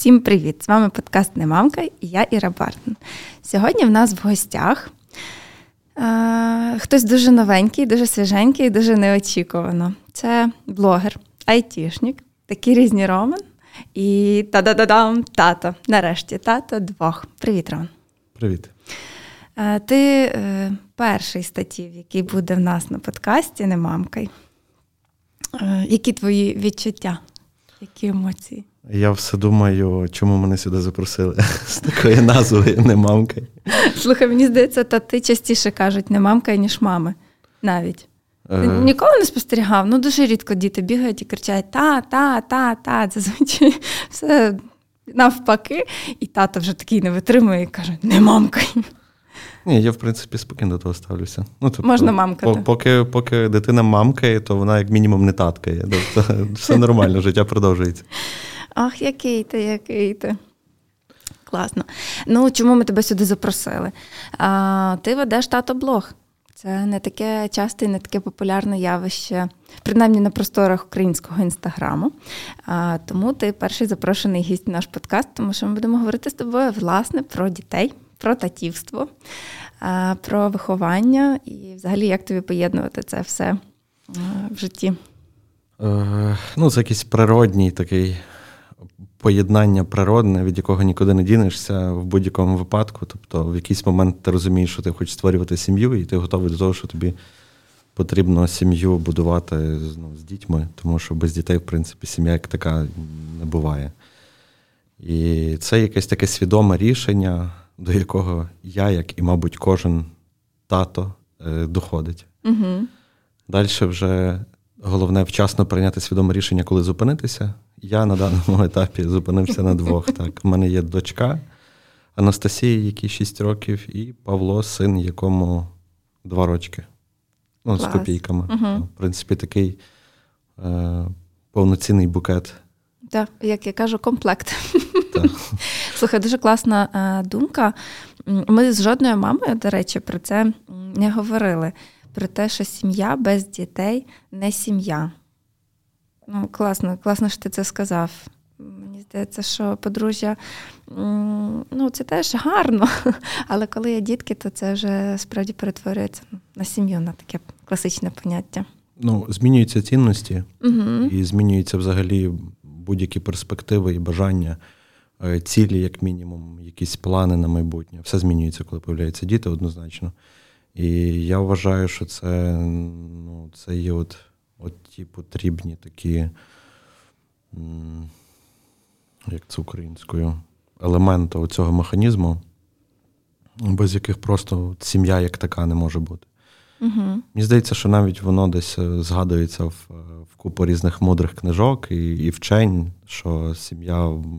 Всім привіт! З вами подкаст Немамка і я Іра Бартон. Сьогодні в нас в гостях е- хтось дуже новенький, дуже свіженький, дуже неочікувано. Це блогер, айтішник, такий різні Роман і та-да-да-дам, тато. Нарешті тато двох. Привіт, Роман. Привіт. Е- ти е- перший статів, який буде в нас на подкасті Немамкай. Е- які твої відчуття? Які емоції? Я все думаю, чому мене сюди запросили з такою назвою не мамка. Слухай, мені здається, тати частіше кажуть не мамка, ніж мами. Навіть. Ти Е, ніколи не спостерігав? Ну, дуже рідко діти бігають і кричать та, та, та, та. Зазвичай все навпаки. І тато вже такий не витримує і каже: не мамка. Ні, я в принципі спокійно до того ставлюся. Ну, тобто, Можна мамкати. Поки, поки дитина мамкає, то вона як мінімум не таткає. Тобто все нормально, життя продовжується. Ах, який ти, який ти. Класно. Ну, чому ми тебе сюди запросили? А, ти ведеш тато-блог. Це не таке часте і не таке популярне явище, принаймні на просторах українського інстаграму. А, тому ти перший запрошений гість в наш подкаст, тому що ми будемо говорити з тобою власне про дітей, про татівство, а, про виховання і взагалі як тобі поєднувати це все в житті. Е, ну, це якийсь природній такий поєднання природне, від якого нікуди не дінешся в будь-якому випадку. Тобто, в якийсь момент ти розумієш, що ти хочеш створювати сім'ю, і ти готовий до того, що тобі потрібно сім'ю будувати ну, з дітьми, тому що без дітей, в принципі, сім'я як така не буває. І це якесь таке свідоме рішення, до якого я, як і, мабуть, кожен тато е, доходить. Угу. Далі вже головне вчасно прийняти свідоме рішення, коли зупинитися. Я на даному етапі зупинився на двох. Так, у мене є дочка Анастасія, якій 6 років, і Павло, син, якому 2 рочки. Ну, з копійками. Мгм. В принципі, такий е, повноцінний букет. Так, як я кажу, комплект. Так. Слухай, дуже класна е, думка. Ми з жодною мамою, до речі, про це не говорили. Про те, що сім'я без дітей не сім'я. Ну, класно, класно, що ти це сказав. Мені здається, що подружжя ну, це теж гарно, але коли є дітки, то це вже справді перетворюється на сім'ю, на таке класичне поняття. Ну, змінюються цінності, Угу. і змінюються взагалі будь-які перспективи і бажання, е, цілі, як мінімум, якісь плани на майбутнє. Все змінюється, коли появляються діти, однозначно. І я вважаю, що це, ну, це є от, от ті потрібні такі, як це українською, елементи цього механізму, без яких просто сім'я як така не може бути. Угу. Мені здається, що навіть воно десь е, згадується в, е, в купу різних мудрих книжок і, і вчень, що сім'я,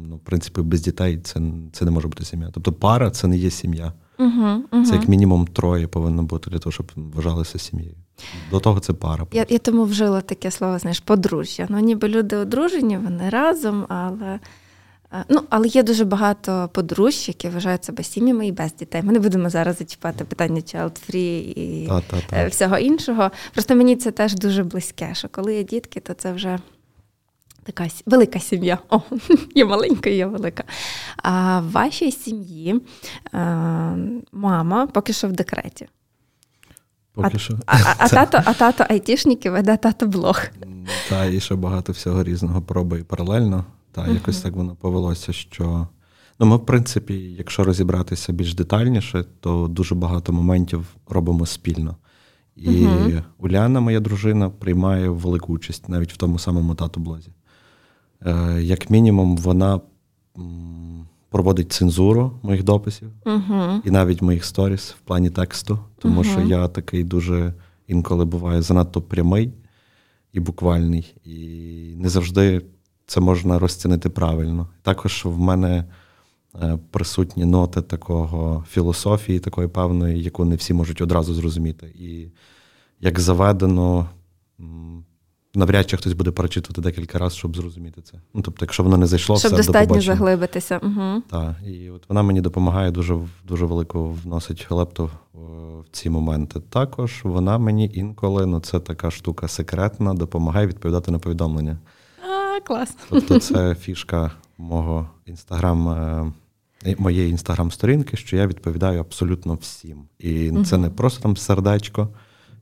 ну, в принципі, без дітей це, це не може бути сім'я. Тобто пара це не є сім'я. Угу. Угу. Це як мінімум троє повинно бути для того, щоб вважалися сім'єю. До того це пара. Я, я тому вжила таке слово, знаєш, подружжя. Ну, ніби люди одружені, вони разом, але. е, Ну, але є дуже багато подружжя, які вважають себе сім'ями і без дітей. Ми не будемо зараз зачіпати питання child-free і Та, та, е, та. всього іншого. Просто мені це теж дуже близьке, що коли є дітки, то це вже така велика сім'я. О, є маленька, є велика. А в вашій сім'ї е, мама поки що в декреті. Поки що. А, а, а тато, а тато айтішник і веде тато блог. Та, і ще багато всього різного пробує паралельно. Та, Мгм. якось так воно повелося, що. Ну, ми, в принципі, якщо розібратися більш детальніше, то дуже багато моментів робимо спільно. І Мгм. Уляна, моя дружина, приймає велику участь навіть в тому самому тату-блозі. Е, як мінімум, вона проводить цензуру моїх дописів Угу. і навіть моїх сторіс в плані тексту, тому що я такий дуже інколи буваю занадто прямий і буквальний, і не завжди це можна розцінити правильно. Також в мене е, присутні ноти такого філософії, такої певної, яку не всі можуть одразу зрозуміти. І як заведено, навряд чи хтось буде перечитувати декілька разів, щоб зрозуміти це. Ну, тобто, якщо воно не зайшло, Щоб все, достатньо побачення. заглибитися. Угу. Так, і от вона мені допомагає дуже дуже велику вносить лепту е, в ці моменти. Також вона мені інколи, ну це така штука секретна, допомагає відповідати на повідомлення. А, клас. Тобто, це фішка мого інстаграм. Е, моєї інстаграм-сторінки, що я відповідаю абсолютно всім. І це не просто там сердечко.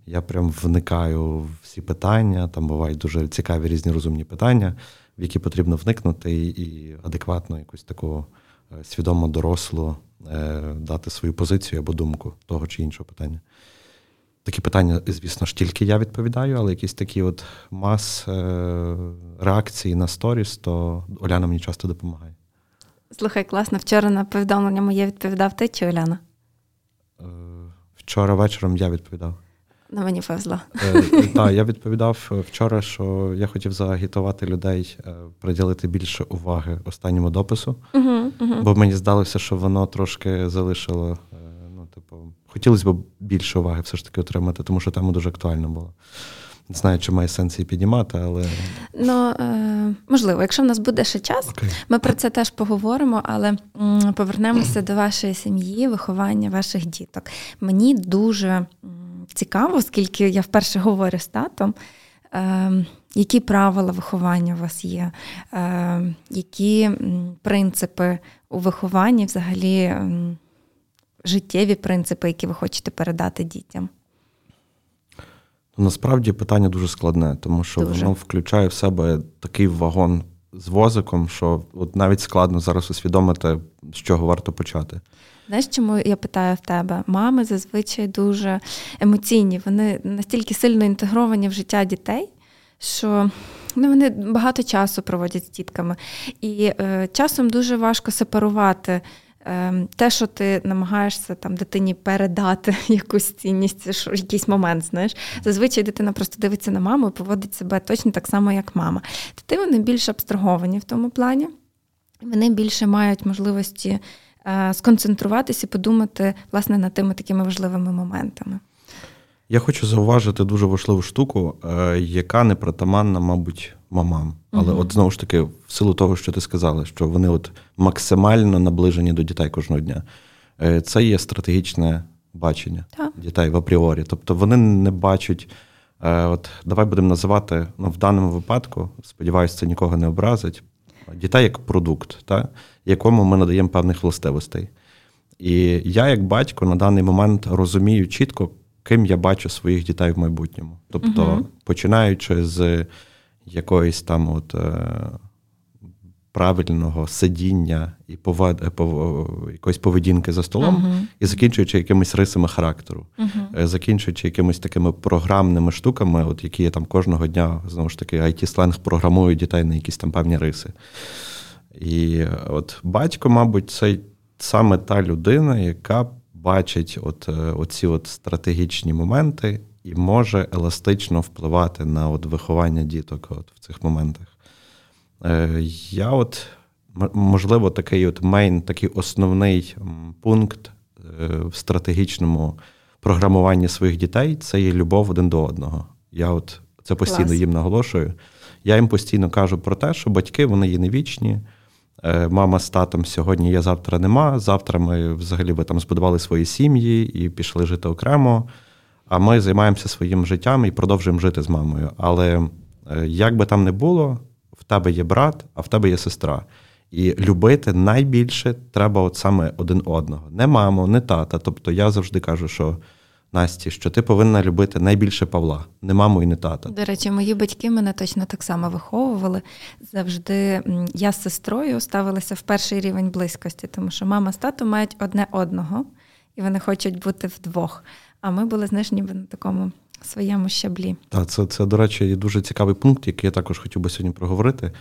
Я прям вникаю в всі питання. Там бувають дуже цікаві різні розумні питання, в які потрібно вникнути, і адекватно якусь таку е, свідомо дорослу е, дати свою позицію або думку того чи іншого питання. Такі питання, звісно ж, тільки я відповідаю, але якісь такі от мас реакції на сторіс, то Оляна мені часто допомагає. Слухай, класно. Вчора на повідомлення моє відповідав ти чи Оляна? Е, вчора вечором я відповідав. На мені повезло. Е, так, я відповідав вчора, що я хотів заагітувати людей, е, приділити більше уваги останньому допису, угу, угу. бо мені здалося, що воно трошки залишило. Ну, типу, хотілося б більше уваги все ж таки отримати, тому що тема дуже актуальна була. Не знаю, чи має сенс її піднімати, але. Ну, е, можливо, якщо в нас буде ще час, okay. ми про це теж поговоримо, але повернемося до вашої сім'ї, виховання ваших діток. Мені дуже цікаво, оскільки я вперше говорю з татом, е, які правила виховання у вас є, е, які принципи у вихованні, взагалі м, життєві принципи, які ви хочете передати дітям. Насправді питання дуже складне, тому що дуже. воно включає в себе такий вагон з возиком, що от навіть складно зараз усвідомити, з чого варто почати. Знаєш, чому я питаю в тебе? Мами зазвичай дуже емоційні, вони настільки сильно інтегровані в життя дітей, що ну, вони багато часу проводять з дітками. І е, часом дуже важко сепарувати те, що ти намагаєшся там дитині передати якусь цінність, що якийсь момент, знаєш, зазвичай дитина просто дивиться на маму і поводить себе точно так само, як мама. Ти вони більш абстраговані в тому плані, вони більше мають можливості е, сконцентруватися і подумати власне над тими такими важливими моментами. Я хочу зауважити дуже важливу штуку, е, яка не притаманна, мабуть, мамам. Але угу. от знову ж таки, в силу того, що ти сказала, що вони от максимально наближені до дітей кожного дня. Е, це є стратегічне бачення так. дітей в апріорі. Тобто вони не бачать, е, от давай будемо називати ну, в даному випадку, сподіваюся, це нікого не образить. Дітей як продукт, та, якому ми надаємо певних властивостей. І я, як батько, на даний момент розумію чітко, ким я бачу своїх дітей в майбутньому. Тобто, угу. починаючи з якоїсь там от е, правильного сидіння і повед, пов, якоїсь поведінки за столом, uh-huh. і закінчуючи якимись рисами характеру, uh-huh. закінчуючи якимись такими програмними штуками, от які я там кожного дня знову ж таки it сленг програмує дітей на якісь там певні риси. І от батько, мабуть, це саме та людина, яка бачить от, е, оці от стратегічні моменти і може еластично впливати на от виховання діток от в цих моментах. Е, Я от, можливо, такий от мейн, такий основний пункт е, в стратегічному програмуванні своїх дітей це є любов один до одного. Я от це постійно Клас. їм наголошую. Я їм постійно кажу про те, що батьки вони є не вічні. Е, мама з татом сьогодні є, завтра нема. Завтра ми взагалі ви там збудували свої сім'ї і пішли жити окремо. А ми займаємося своїм життям і продовжуємо жити з мамою. Але е, як би там не було, в тебе є брат, а в тебе є сестра. І любити найбільше треба от саме один одного. Не маму, не тата. Тобто я завжди кажу, що Насті, що ти повинна любити найбільше Павла, не маму і не тата. До речі, мої батьки мене точно так само виховували. Завжди я з сестрою ставилася в перший рівень близькості, тому що мама з татом мають одне одного, і вони хочуть бути вдвох. А ми були, знаєш, ніби на такому своєму щаблі. Так, це, це, до речі, дуже цікавий пункт, який я також хотів би сьогодні проговорити.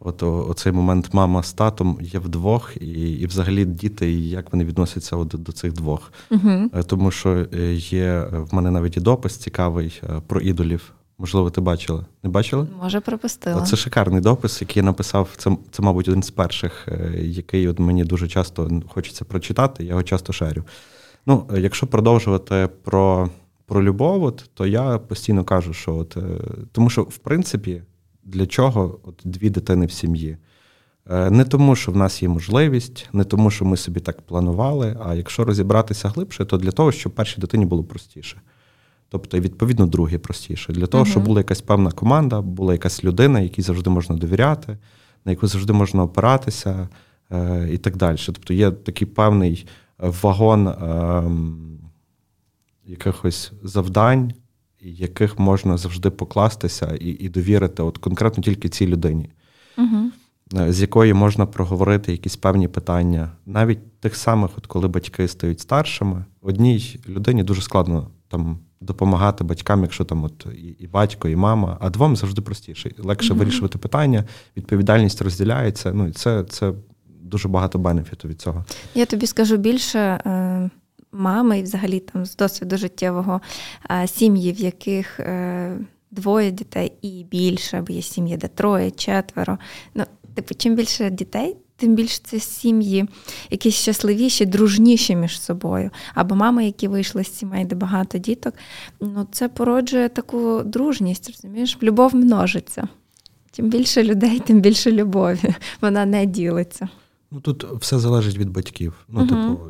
От оцей момент мама з татом є вдвох, і і взагалі діти, і як вони відносяться от до цих двох. Угу. Тому що е, є в мене навіть і допис цікавий е, про ідолів. Можливо, ти бачила? Не бачила? Може, пропустила. Це шикарний допис, який я написав. Це, це, мабуть, один з перших, який от мені дуже часто хочеться прочитати, я його часто шарю. Ну, якщо продовжувати про про любов, от, то я постійно кажу, що от, тому що, в принципі, для чого от дві дитини в сім'ї? Е, не тому, що в нас є можливість, не тому, що ми собі так планували. А якщо розібратися глибше, то для того, щоб першій дитині було простіше. Тобто, відповідно, другій простіше. Для того, uh-huh. щоб була якась певна команда, була якась людина, якій завжди можна довіряти, на яку завжди можна опиратися е, і так далі. Тобто є такий певний вагон е, якихось завдань, яких можна завжди покластися і і довірити от конкретно тільки цій людині. Угу. З якої можна проговорити якісь певні питання, навіть тих самих, от коли батьки стають старшими, одній людині дуже складно там допомагати батькам, якщо там от і, і батько, і мама, а двом завжди простіше. Легше mm-hmm. вирішувати питання, відповідальність розділяється. Ну і це це дуже багато бенефіту від цього. Я тобі скажу більше. Е, мами, і взагалі там з досвіду життєвого е, сім'ї, в яких е, двоє дітей і більше, бо є сім'ї, де троє, четверо. Ну, типу, чим більше дітей, тим більше це сім'ї, якісь щасливіші, дружніші між собою. Або мами, які вийшли з сімей, де багато діток. Ну, це породжує таку дружність, розумієш? Любов множиться. Чим більше людей, тим більше любові. Вона не ділиться. Ну тут все залежить від батьків. Ну, угу. типу,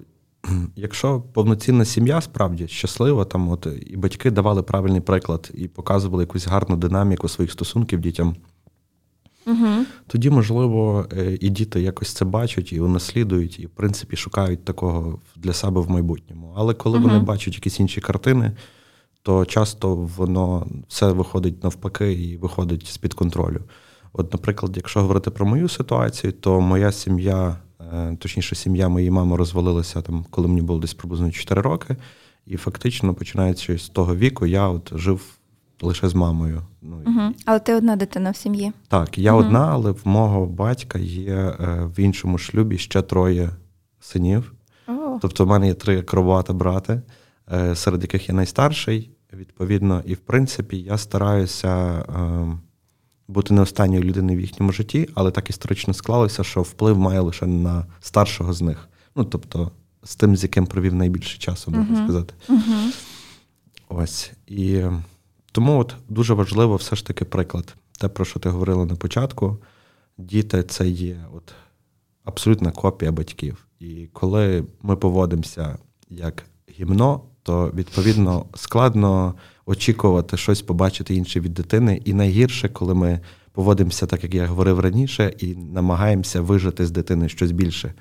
якщо повноцінна сім'я справді щаслива, там от і батьки давали правильний приклад і показували якусь гарну динаміку своїх стосунків дітям. Угу. Тоді, можливо, е, і діти якось це бачать і унаслідують, і в принципі шукають такого для себе в майбутньому. Але коли угу. вони бачать якісь інші картини, то часто воно все виходить навпаки і виходить з-під контролю. От, наприклад, якщо говорити про мою ситуацію, то моя сім'я, е, точніше, сім'я моєї мами розвалилася там, коли мені було десь приблизно 4 роки. І фактично, починаючи з того віку, я от жив лише з мамою. Ну, угу. Але ти одна дитина в сім'ї? Так, я угу. одна, але в мого батька є е, в іншому шлюбі ще троє синів. О. Тобто, в мене є три кровата брати, е, серед яких я найстарший, відповідно. І в принципі, я стараюся е, бути не останньою людиною в їхньому житті, але так історично склалося, що вплив має лише на старшого з них. Ну, тобто, з тим, з яким провів найбільше часу, можна uh сказати. uh Ось. І тому от дуже важливо все ж таки приклад. Те, про що ти говорила на початку, діти це є от абсолютна копія батьків. І коли ми поводимося як гімно, то відповідно складно очікувати щось побачити інше від дитини. І найгірше, коли ми поводимося, так як я говорив раніше, і намагаємося вижити з дитини щось більше,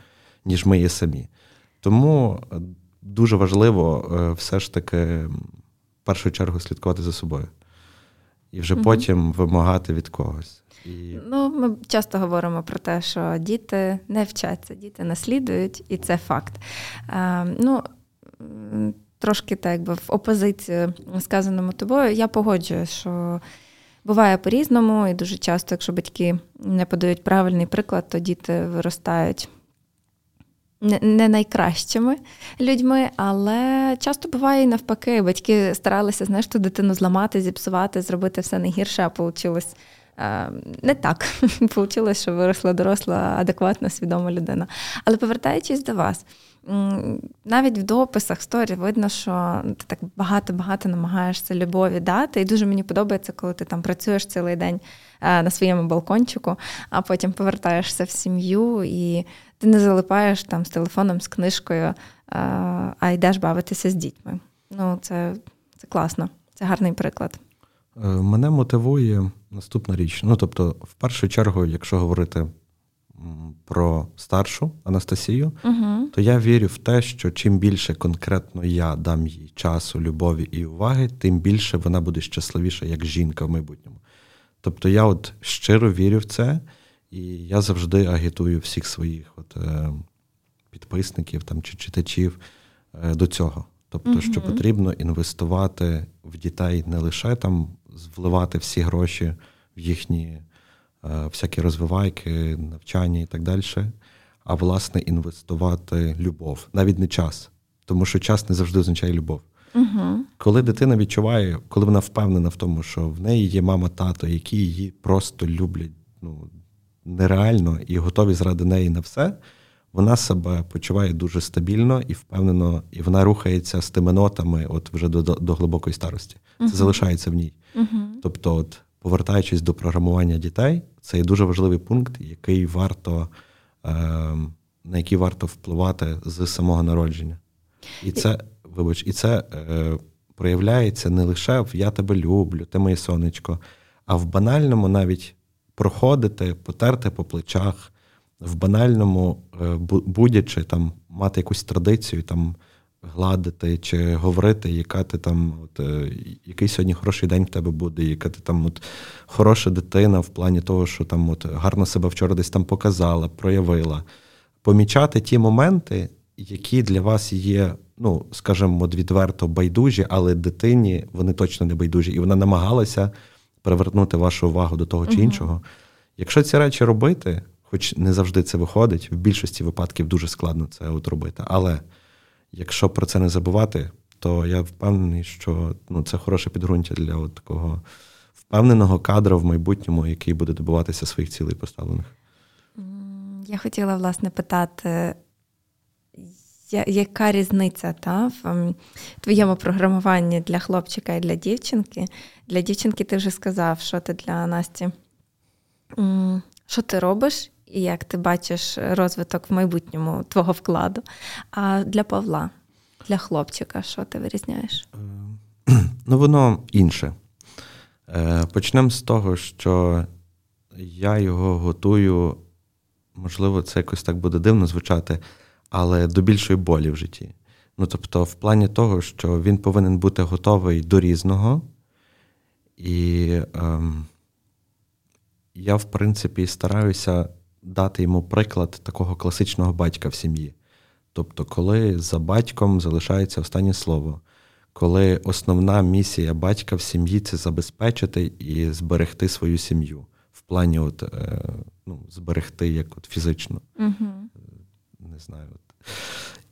ніж ми є самі. Тому дуже важливо е, все ж таки в першу чергу слідкувати за собою. І вже угу. потім вимагати від когось. І... Ну, ми часто говоримо про те, що діти не вчаться, діти наслідують, і це факт. А, ну, Трошки так якби в опозицію сказаному тобою, я погоджуюсь, що буває по-різному, і дуже часто, якщо батьки не подають правильний приклад, то діти виростають не найкращими людьми, але часто буває і навпаки. Батьки старалися знаєш, ту дитину зламати, зіпсувати, зробити все найгірше, а вийшло не так. Вийшло, що виросла доросла, адекватна, свідома людина. Але повертаючись до вас, навіть в дописах сторі видно, що ти так багато-багато намагаєшся любові дати. І дуже мені подобається, коли ти там працюєш цілий день на своєму балкончику, а потім повертаєшся в сім'ю і ти не залипаєш там з телефоном, з книжкою, а йдеш бавитися з дітьми. Ну, це, це класно, це гарний приклад. Е, мене мотивує наступна річ. Ну, тобто, в першу чергу, якщо говорити про старшу Анастасію, угу. то я вірю в те, що чим більше конкретно я дам їй часу, любові і уваги, тим більше вона буде щасливіша як жінка в майбутньому. Тобто я от щиро вірю в це. І я завжди агітую всіх своїх от, е, підписників там, чи читачів е, до цього. Тобто, uh що потрібно інвестувати в дітей не лише там вливати всі гроші в їхні всякі розвивайки, навчання і так далі, а власне інвестувати любов, навіть не час. Тому що час не завжди означає любов. uh Коли дитина відчуває, коли вона впевнена в тому, що в неї є мама, тато, які її просто люблять ну, нереально і готові заради неї на все, вона себе почуває дуже стабільно і впевнено, і вона рухається з тими нотами, от вже до до глибокої старості. Це залишається в ній. Uh-huh. Тобто, от, повертаючись до програмування дітей, це є дуже важливий пункт, який варто, е, на який варто впливати з самого народження. І це, вибач, і це е, проявляється не лише в Я тебе люблю, ти моє сонечко, а в банальному навіть проходити, потерти по плечах, в банальному, е, будячи там мати якусь традицію, там гладити чи говорити, яка ти там, от, е, який сьогодні хороший день в тебе буде, яка ти там от хороша дитина в плані того, що там от гарно себе вчора десь там показала, проявила. Помічати ті моменти, які для вас є, ну, скажімо, от відверто байдужі, але дитині вони точно не байдужі, і вона намагалася привернути вашу увагу до того чи іншого. Якщо ці речі робити, хоч не завжди це виходить, в більшості випадків дуже складно це от робити. Але якщо про це не забувати, то я впевнений, що ну, це хороше підґрунтя для от такого впевненого кадра в майбутньому, який буде добуватися своїх цілей поставлених. Я хотіла власне питати, яка різниця та, в твоєму програмуванні для хлопчика і для дівчинки? Для дівчинки ти вже сказав, що ти для Насті. Що ти робиш і як ти бачиш розвиток в майбутньому твого вкладу? А для Павла, для хлопчика, що ти вирізняєш? Е, ну, воно інше. Е, почнемо з того, що я його готую, можливо, це якось так буде дивно звучати, але до більшої болі в житті. Ну, тобто, в плані того, що він повинен бути готовий до різного. І ем, я, в принципі, стараюся дати йому приклад такого класичного батька в сім'ї. Тобто, коли за батьком залишається останнє слово, коли основна місія батька в сім'ї це забезпечити і зберегти свою сім'ю, в плані от, е, ну, зберегти як от фізично. Угу. Не знаю. От.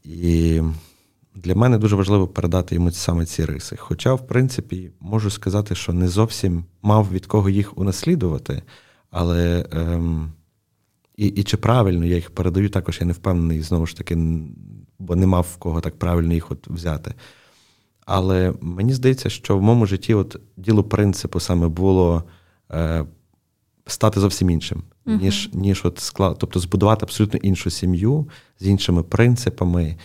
І для мене дуже важливо передати йому саме ці риси. Хоча, в принципі, можу сказати, що не зовсім мав від кого їх унаслідувати, але ем, і і чи правильно я їх передаю, також я не впевнений, знову ж таки, бо не мав в кого так правильно їх от взяти. Але мені здається, що в моєму житті от діло принципу саме було е, стати зовсім іншим, uh-huh. ніж ніж от склад, тобто збудувати абсолютно іншу сім'ю з іншими принципами,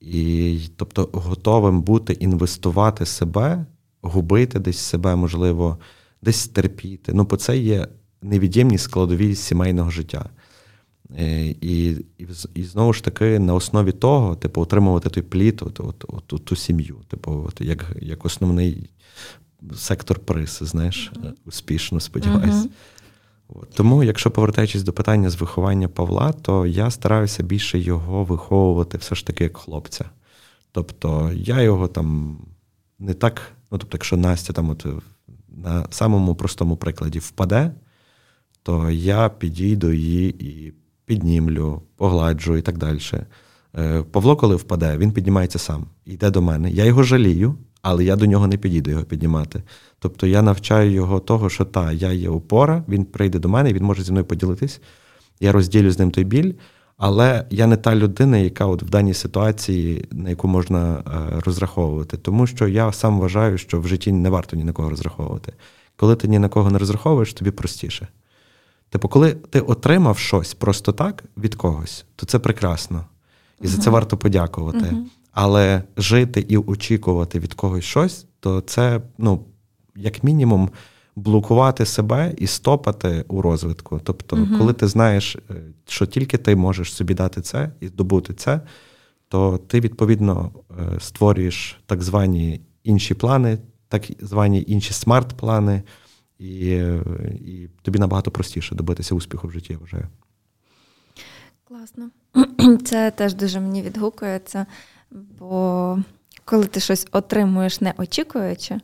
і тобто готовим бути інвестувати себе, губити десь себе, можливо, десь терпіти. Ну, бо це є невід'ємні складові сімейного життя. Е, і і, і знову ж таки на основі того, типу, отримувати той плід, от, от, от, от ту сім'ю, типу, от, як як основний сектор приз, знаєш, uh-huh. успішно сподіваюся. От. Тому, якщо повертаючись до питання з виховання Павла, то я стараюся більше його виховувати все ж таки як хлопця. Тобто я його там не так, ну тобто, якщо Настя там от на самому простому прикладі впаде, то я підійду її і піднімлю, погладжу і так далі. Е, Павло, коли впаде, він піднімається сам, йде до мене. Я його жалію, але я до нього не підійду його піднімати. Тобто я навчаю його того, що та, я є опора, він прийде до мене, він може зі мною поділитись. Я розділю з ним той біль, але я не та людина, яка от в даній ситуації, на яку можна е, розраховувати. Тому що я сам вважаю, що в житті не варто ні на кого розраховувати. Коли ти ні на кого не розраховуєш, тобі простіше. Типу, коли ти отримав щось просто так від когось, то це прекрасно. І uh-huh. за це варто подякувати. Uh-huh. Але жити і очікувати від когось щось, то це, ну, як мінімум, блокувати себе і стопати у розвитку. Тобто, uh-huh. коли ти знаєш, е, що тільки ти можеш собі дати це і здобути це, то ти, відповідно, е, створюєш так звані інші плани, так звані інші смарт-плани і і тобі набагато простіше добитися успіху в житті, я вважаю. Класно. Це теж дуже мені відгукується, бо коли ти щось отримуєш не очікуючи, е,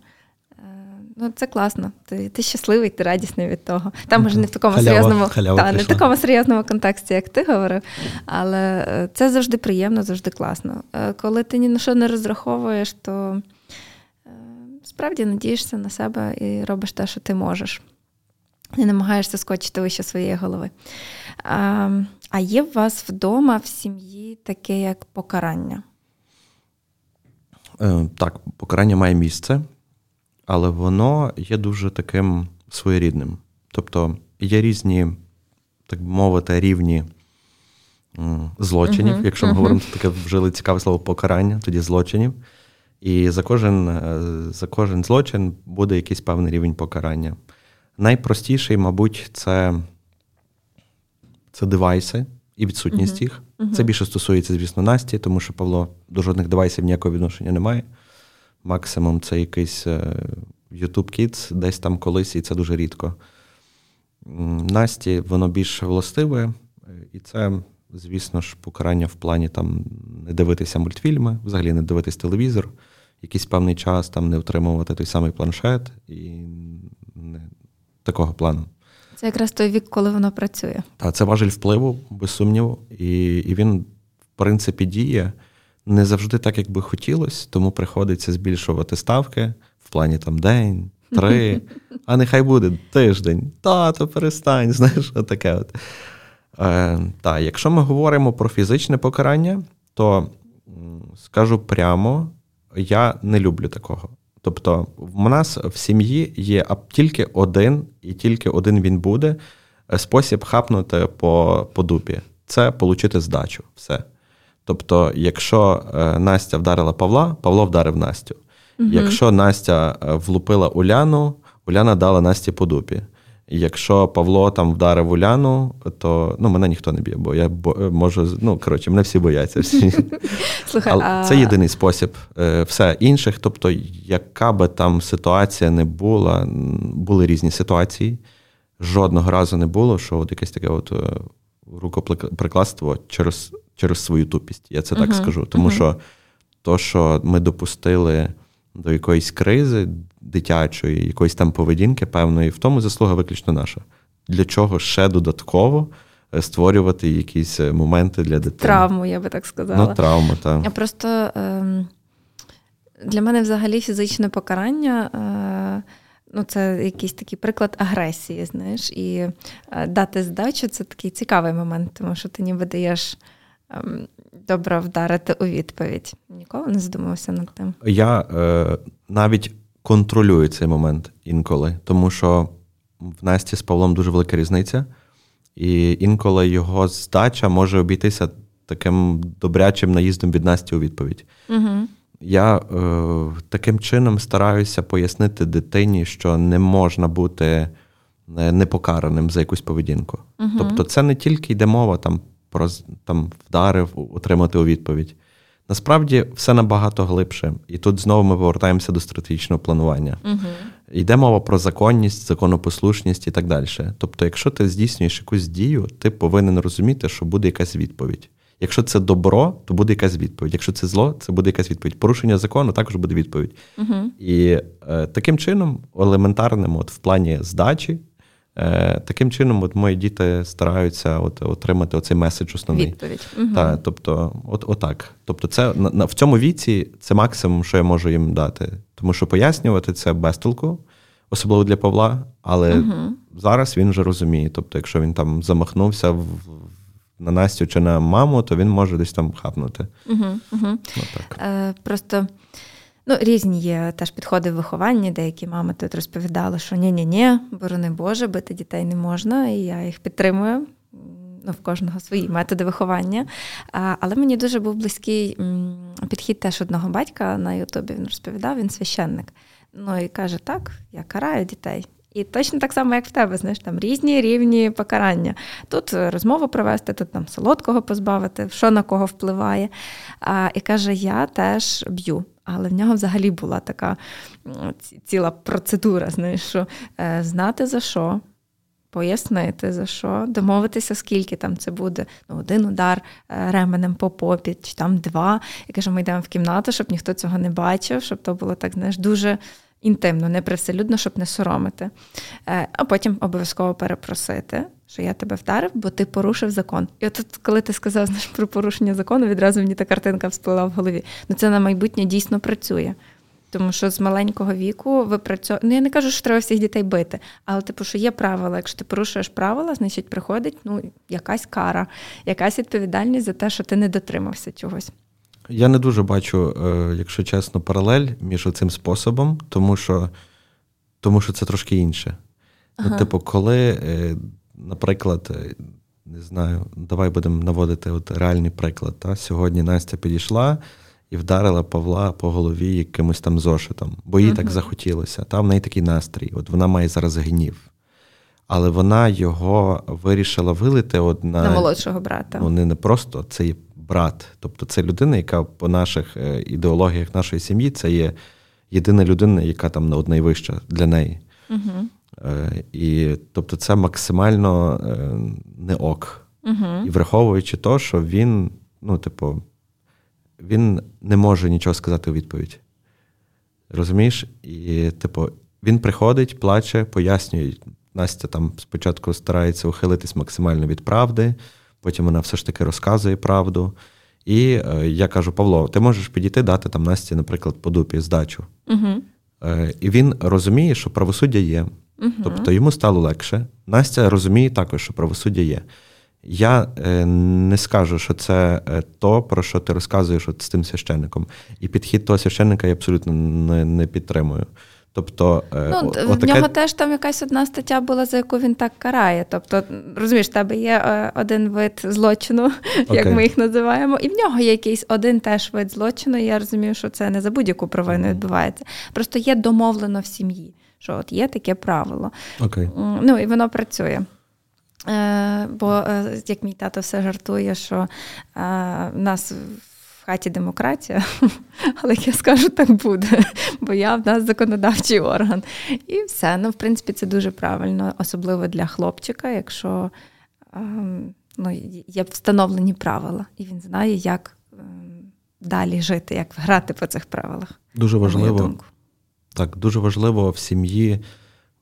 ну це класно. Ти ти щасливий, ти радісний від того. Там може не в такому халява, серйозному халява та, не в такому серйозному контексті, як ти говорив, але е, це завжди приємно, завжди класно. Е, коли ти ні на що не розраховуєш, то справді надієшся на себе і робиш те, що ти можеш. І намагаєшся скочити вище своєї голови. А а є у вас вдома в сім'ї таке, як покарання? Е, так, покарання має місце, але воно є дуже таким своєрідним. Тобто є різні, так би мовити, рівні злочинів. Uh-huh, Якщо ми uh-huh. говоримо, то таке вжили цікаве слово покарання, тоді злочинів. І за кожен, е, за кожен злочин буде якийсь певний рівень покарання. Найпростіший, мабуть, це це девайси і відсутність uh-huh. їх. Uh-huh. Це більше стосується, звісно, Насті, тому що Павло до жодних девайсів ніякого відношення не має. Максимум це якийсь е, YouTube Kids, десь там колись, і це дуже рідко. Насті воно більш властиве, і це, звісно ж, покарання в плані там не дивитися мультфільми, взагалі не дивитись телевізор, якийсь певний час там не отримувати той самий планшет і не такого плану. Це якраз той вік, коли воно працює. Так, це важель впливу, без сумніву, і, і він, в принципі, діє не завжди так, як би хотілося, тому приходиться збільшувати ставки в плані там день, три, а нехай буде тиждень. Тато, перестань, знаєш, отаке от. Е, Так, якщо ми говоримо про фізичне покарання, то скажу прямо, я не люблю такого. Тобто, в нас в сім'ї є тільки один, і тільки один він буде. Е, спосіб хапнути по по дупі це отримати здачу. Все. Тобто, якщо е, Настя вдарила Павла, Павло вдарив Настю. Угу. Якщо Настя е, влупила Уляну, Уляна дала Насті по дупі. Якщо Павло там вдарив Уляну, то ну, мене ніхто не б'є, бо я можу. Ну, коротше, мене всі бояться. Всі. Слухай, Але а... Це єдиний спосіб. Все інших, тобто, яка би там ситуація не була, були різні ситуації. Жодного разу не було, що от якесь таке от рукоприкладство через через свою тупість. Я це uh-huh. так скажу. Тому uh-huh. що то, що ми допустили до якоїсь кризи дитячої, якоїсь там поведінки певної, в тому заслуга виключно наша. Для чого ще додатково е, створювати якісь е, моменти для дитини? Травму, я би так сказала. Ну, травму, так. Я просто ем, для мене взагалі фізичне покарання. Е, Ну, це якийсь такий приклад агресії, знаєш, і дати здачу це такий цікавий момент, тому що ти ніби даєш ем, добре вдарити у відповідь. Ніколи не задумався над тим. Я навіть контролюю цей момент інколи, тому що в Насті з Павлом дуже велика різниця, і інколи його здача може обійтися таким добрячим наїздом від Насті у відповідь. Угу. Я е, таким чином стараюся пояснити дитині, що не можна бути е, непокараним за якусь поведінку. Угу. Тобто, це не тільки йде мова там про там, вдарив, отримати у відповідь. Насправді все набагато глибше. І тут знову ми повертаємося до стратегічного планування. Угу. Йде мова про законність, законопослушність і так далі. Тобто, якщо ти здійснюєш якусь дію, ти повинен розуміти, що буде якась відповідь. Якщо це добро, то буде якась відповідь. Якщо це зло, це буде якась відповідь. Порушення закону також буде відповідь. Угу. І е, таким чином, елементарним, от в плані здачі, е, таким чином, от мої діти стараються от, отримати оцей меседж основний. Відповідь. Угу. Та, тобто, от, отак. Тобто, це на, на в цьому віці це максимум, що я можу їм дати. Тому що пояснювати це без толку, особливо для Павла. Але угу. зараз він вже розуміє. Тобто, якщо він там замахнувся в на Настю чи на маму, то він може десь там хапнути. Угу, угу. Е, Просто ну, різні є теж підходи в вихованні. Деякі мами тут розповідали, що ні-ні-ні, борони Боже, бити дітей не можна, і я їх підтримую. Ну, В кожного свої методи виховання. А, Але мені дуже був близький підхід теж одного батька на Ютубі. Він розповідав, він священник. Ну і каже: так, я караю дітей. І точно так само, як в тебе, знаєш, там різні рівні покарання. Тут розмову провести, тут там солодкого позбавити, що на кого впливає. А, І каже: я теж б'ю. Але в нього взагалі була така ціла процедура, знаєш, що е, знати за що, пояснити за що, домовитися, скільки там це буде. Ну, Один удар е, ременем по попі, чи там два. І каже, ми йдемо в кімнату, щоб ніхто цього не бачив, щоб то було так, знаєш, дуже інтимно, не привселюдно, щоб не соромити. Е, а потім обов'язково перепросити, що я тебе вдарив, бо ти порушив закон. І от коли ти сказав знаєш, про порушення закону, відразу мені та картинка всплила в голові. Ну це на майбутнє дійсно працює. Тому що з маленького віку ви працюєте. Ну, я не кажу, що треба всіх дітей бити, але типу, що є правила. Якщо ти порушуєш правила, значить приходить ну, якась кара, якась відповідальність за те, що ти не дотримався чогось. Я не дуже бачу, е, якщо чесно, паралель між цим способом, тому що тому що це трошки інше. Ну, ага. Ну, Типу, коли, е, наприклад, е, не знаю, давай будемо наводити от реальний приклад. Та? Сьогодні Настя підійшла і вдарила Павла по голові якимось там зошитом, бо їй uh так захотілося. Та в неї такий настрій. От вона має зараз гнів. але вона його вирішила вилити от на, на молодшого брата. Ну, не, не просто це є брат. Тобто це людина, яка по наших е, ідеологіях нашої сім'ї це є єдина людина, яка там найвища для неї. Угу. І тобто це максимально не ок. Угу. І враховуючи то, що він, ну, типу, він не може нічого сказати у відповідь. Розумієш? І, типу, він приходить, плаче, пояснює. Настя там спочатку старається ухилитись максимально від правди, потім вона все ж таки розказує правду. І е, я кажу: Павло, ти можеш підійти, дати там Насті, наприклад, по дупі здачу. Угу. Е, і він розуміє, що правосуддя є. Угу. Тобто йому стало легше. Настя розуміє також, що правосуддя є. Я е, не скажу, що це е, то, про що ти розказуєш от з тим священником. І підхід того священника я абсолютно не, не підтримую. Тобто, е, ну, о, в нього теж там якась одна стаття була, за яку він так карає. Тобто, розумієш, в тебе є один вид злочину, okay. як ми їх називаємо, і в нього є якийсь один теж вид злочину. і Я розумію, що це не за будь-яку провину відбувається. Просто є домовлено в сім'ї, що от є таке правило. Okay. Ну і воно працює. Е, бо, е, як мій тато все жартує, що е, в нас в хаті демократія, але як я скажу, так буде, бо я в нас законодавчий орган. І все. Ну, в принципі, це дуже правильно, особливо для хлопчика, якщо ем, ну, є встановлені правила, і він знає, як ем, далі жити, як грати по цих правилах. Дуже важливо. Так, дуже важливо в сім'ї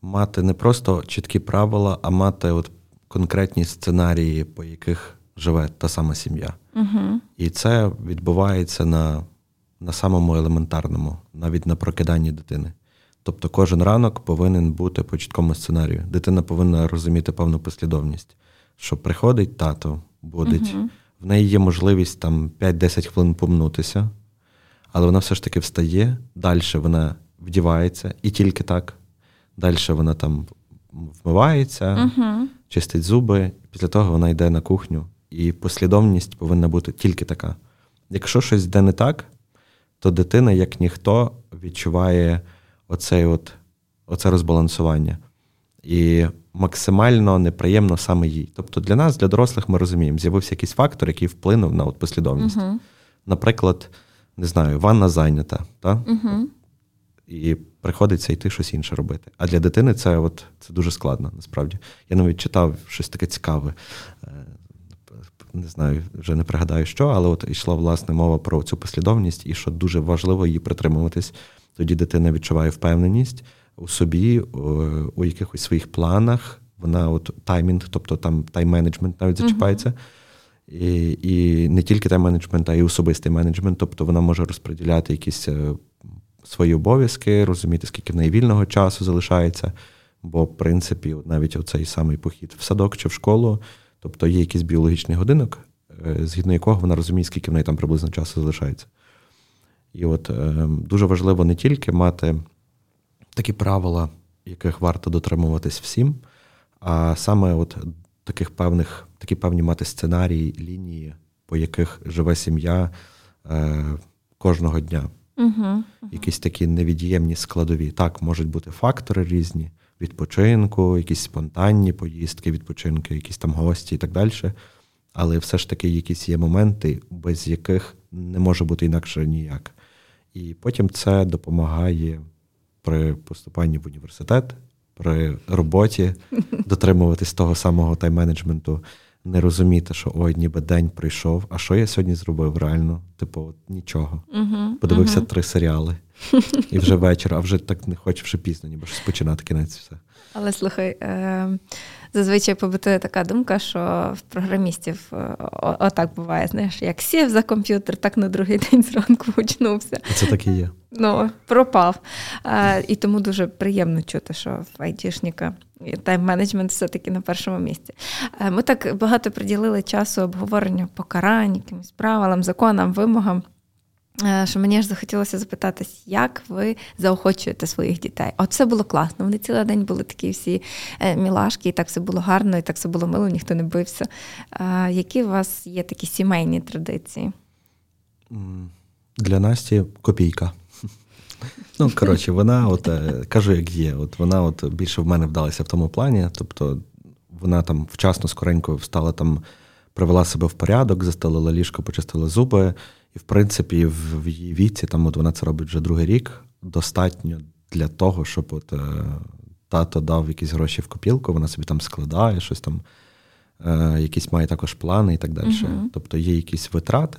мати не просто чіткі правила, а мати от конкретні сценарії, по яких живе та сама сім'я. Угу. І це відбувається на, на самому елементарному, навіть на прокиданні дитини. Тобто кожен ранок повинен бути по чіткому сценарію. Дитина повинна розуміти певну послідовність, що приходить тато, будить, угу. в неї є можливість там 5-10 хвилин помнутися, але вона все ж таки встає, далі вона вдівається і тільки так. Далі вона там вмивається, угу чистить зуби, після того вона йде на кухню, і послідовність повинна бути тільки така. Якщо щось йде не так, то дитина, як ніхто, відчуває оцей от, оце розбалансування. І максимально неприємно саме їй. Тобто для нас, для дорослих, ми розуміємо, з'явився якийсь фактор, який вплинув на от послідовність. Uh-huh. Наприклад, не знаю, ванна зайнята, та? Uh-huh. І приходиться йти щось інше робити. А для дитини це от, це дуже складно, насправді. Я навіть читав щось таке цікаве. Е, не знаю, вже не пригадаю, що, але от йшла власне мова про цю послідовність, і що дуже важливо її притримуватись. Тоді дитина відчуває впевненість у собі, у якихось своїх планах. Вона от таймінг, тобто там тайм-менеджмент навіть зачіпається. Uh-huh. І і не тільки тайм-менеджмент, а й особистий менеджмент. Тобто вона може розподіляти якісь е, свої обов'язки, розуміти, скільки в неї вільного часу залишається. Бо, в принципі, навіть оцей самий похід в садок чи в школу, тобто є якийсь біологічний годинок, е, згідно якого вона розуміє, скільки в неї там приблизно часу залишається. І от е, дуже важливо не тільки мати такі правила, яких варто дотримуватись всім, а саме от таких певних, такі певні мати сценарії, лінії, по яких живе сім'я е, кожного дня. Угу. Якісь такі невід'ємні складові. Так, можуть бути фактори різні відпочинку, якісь спонтанні поїздки, відпочинки, якісь там гості і так далі. Але все ж таки якісь є моменти, без яких не може бути інакше ніяк. І потім це допомагає при поступанні в університет, при роботі дотримуватись того самого тайм-менеджменту не розуміти, що ой, ніби день прийшов. А що я сьогодні зробив реально? Типу, от нічого. Uh-huh, Подивився uh-huh. три серіали. І вже вечір, а вже так не хочу вже пізно, ніби щось починати кінець все. Але слухай, е- зазвичай побутує така думка, що в програмістів е, отак буває, знаєш, як сів за комп'ютер, так на другий день зранку очнувся. Це так і є. Ну, пропав. Е- і тому дуже приємно чути, що в айтішника тайм-менеджмент все-таки на першому місці. Е, ми так багато приділили часу обговоренню покарань, якимось правилам, законам, вимогам. Е, що мені ж захотілося запитатись, як ви заохочуєте своїх дітей? От все було класно. Вони цілий день були такі всі е, мілашки, і так все було гарно, і так все було мило, ніхто не бився. Які у вас є такі сімейні традиції? Для Насті копійка. Ну, коротше, вона, от е, кажу, як є. От вона от більше в мене вдалася в тому плані. Тобто вона там вчасно, скоренько встала там, привела себе в порядок, застелила ліжко, почистила зуби. І, в принципі, в її віці, там от вона це робить вже другий рік, достатньо для того, щоб от е, тато дав якісь гроші в копілку, вона собі там складає, щось там, е, якісь має також плани і так далі. uh Тобто є якісь витрати,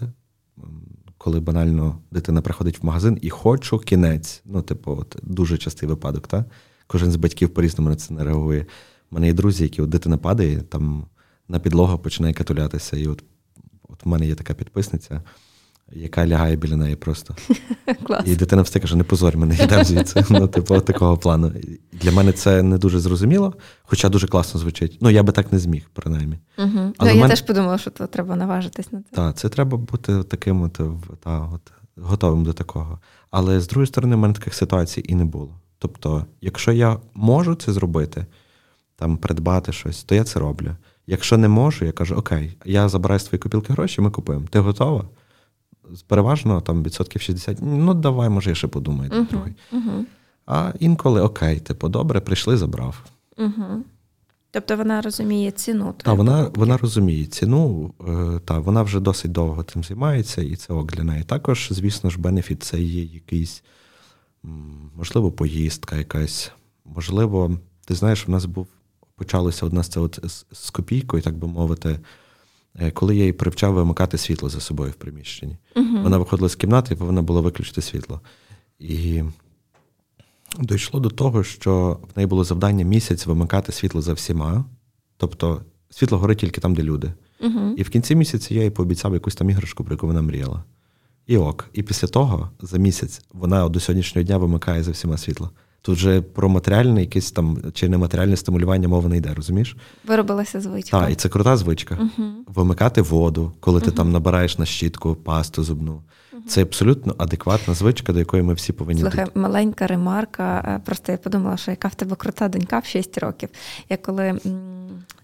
коли банально дитина приходить в магазин і хочу кінець. Ну, типу, от дуже частий випадок, так? Кожен з батьків по-різному на це не реагує. У мене є друзі, які от дитина падає, там на підлогу починає катулятися. І от от в мене є така підписниця яка лягає біля неї просто. Клас. І дитина все каже, не позорь мене, йдемо звідси. Ну, типу, такого плану. Для мене це не дуже зрозуміло, хоча дуже класно звучить. Ну, я би так не зміг, принаймні. Угу. Але Я мене... теж подумала, що то треба наважитись на це. Так, це треба бути таким от, та, от, готовим до такого. Але з другої сторони, в мене таких ситуацій і не було. Тобто, якщо я можу це зробити, там придбати щось, то я це роблю. Якщо не можу, я кажу, окей, я забираю свої копілки гроші, ми купуємо. Ти готова? Переважно там відсотків 60, ну давай, може, я ще подумаю. Uh-huh, другий. Uh-huh. А інколи окей, типу, добре, прийшли, забрав. Uh-huh. Тобто вона розуміє ціну. Так, вона вона розуміє ціну, е, та вона вже досить довго цим займається, і це ок для неї. Також, звісно ж, бенефіт це є якийсь, можливо, поїздка якась. Можливо, ти знаєш, в нас був почалося одна з з, з копійкою, так би мовити. Е, коли я її привчав вимикати світло за собою в приміщенні. uh Вона виходила з кімнати, і повинна була виключити світло. І дійшло до того, що в неї було завдання місяць вимикати світло за всіма. Тобто світло горить тільки там, де люди. uh І в кінці місяця я їй пообіцяв якусь там іграшку, про яку вона мріяла. І ок. І після того, за місяць, вона до сьогоднішнього дня вимикає за всіма світло. Тут вже про матеріальне якесь там чи нематеріальне стимулювання мови не йде, розумієш? Виробилася звичка. Так, і це крута звичка. Uh-huh. Вимикати воду, коли uh-huh. ти там набираєш на щітку, пасту зубну. Uh-huh. Це абсолютно адекватна звичка, до якої ми всі повинні Слухай, тут. маленька ремарка. Е, просто я подумала, що яка в тебе крута донька в 6 років. Я коли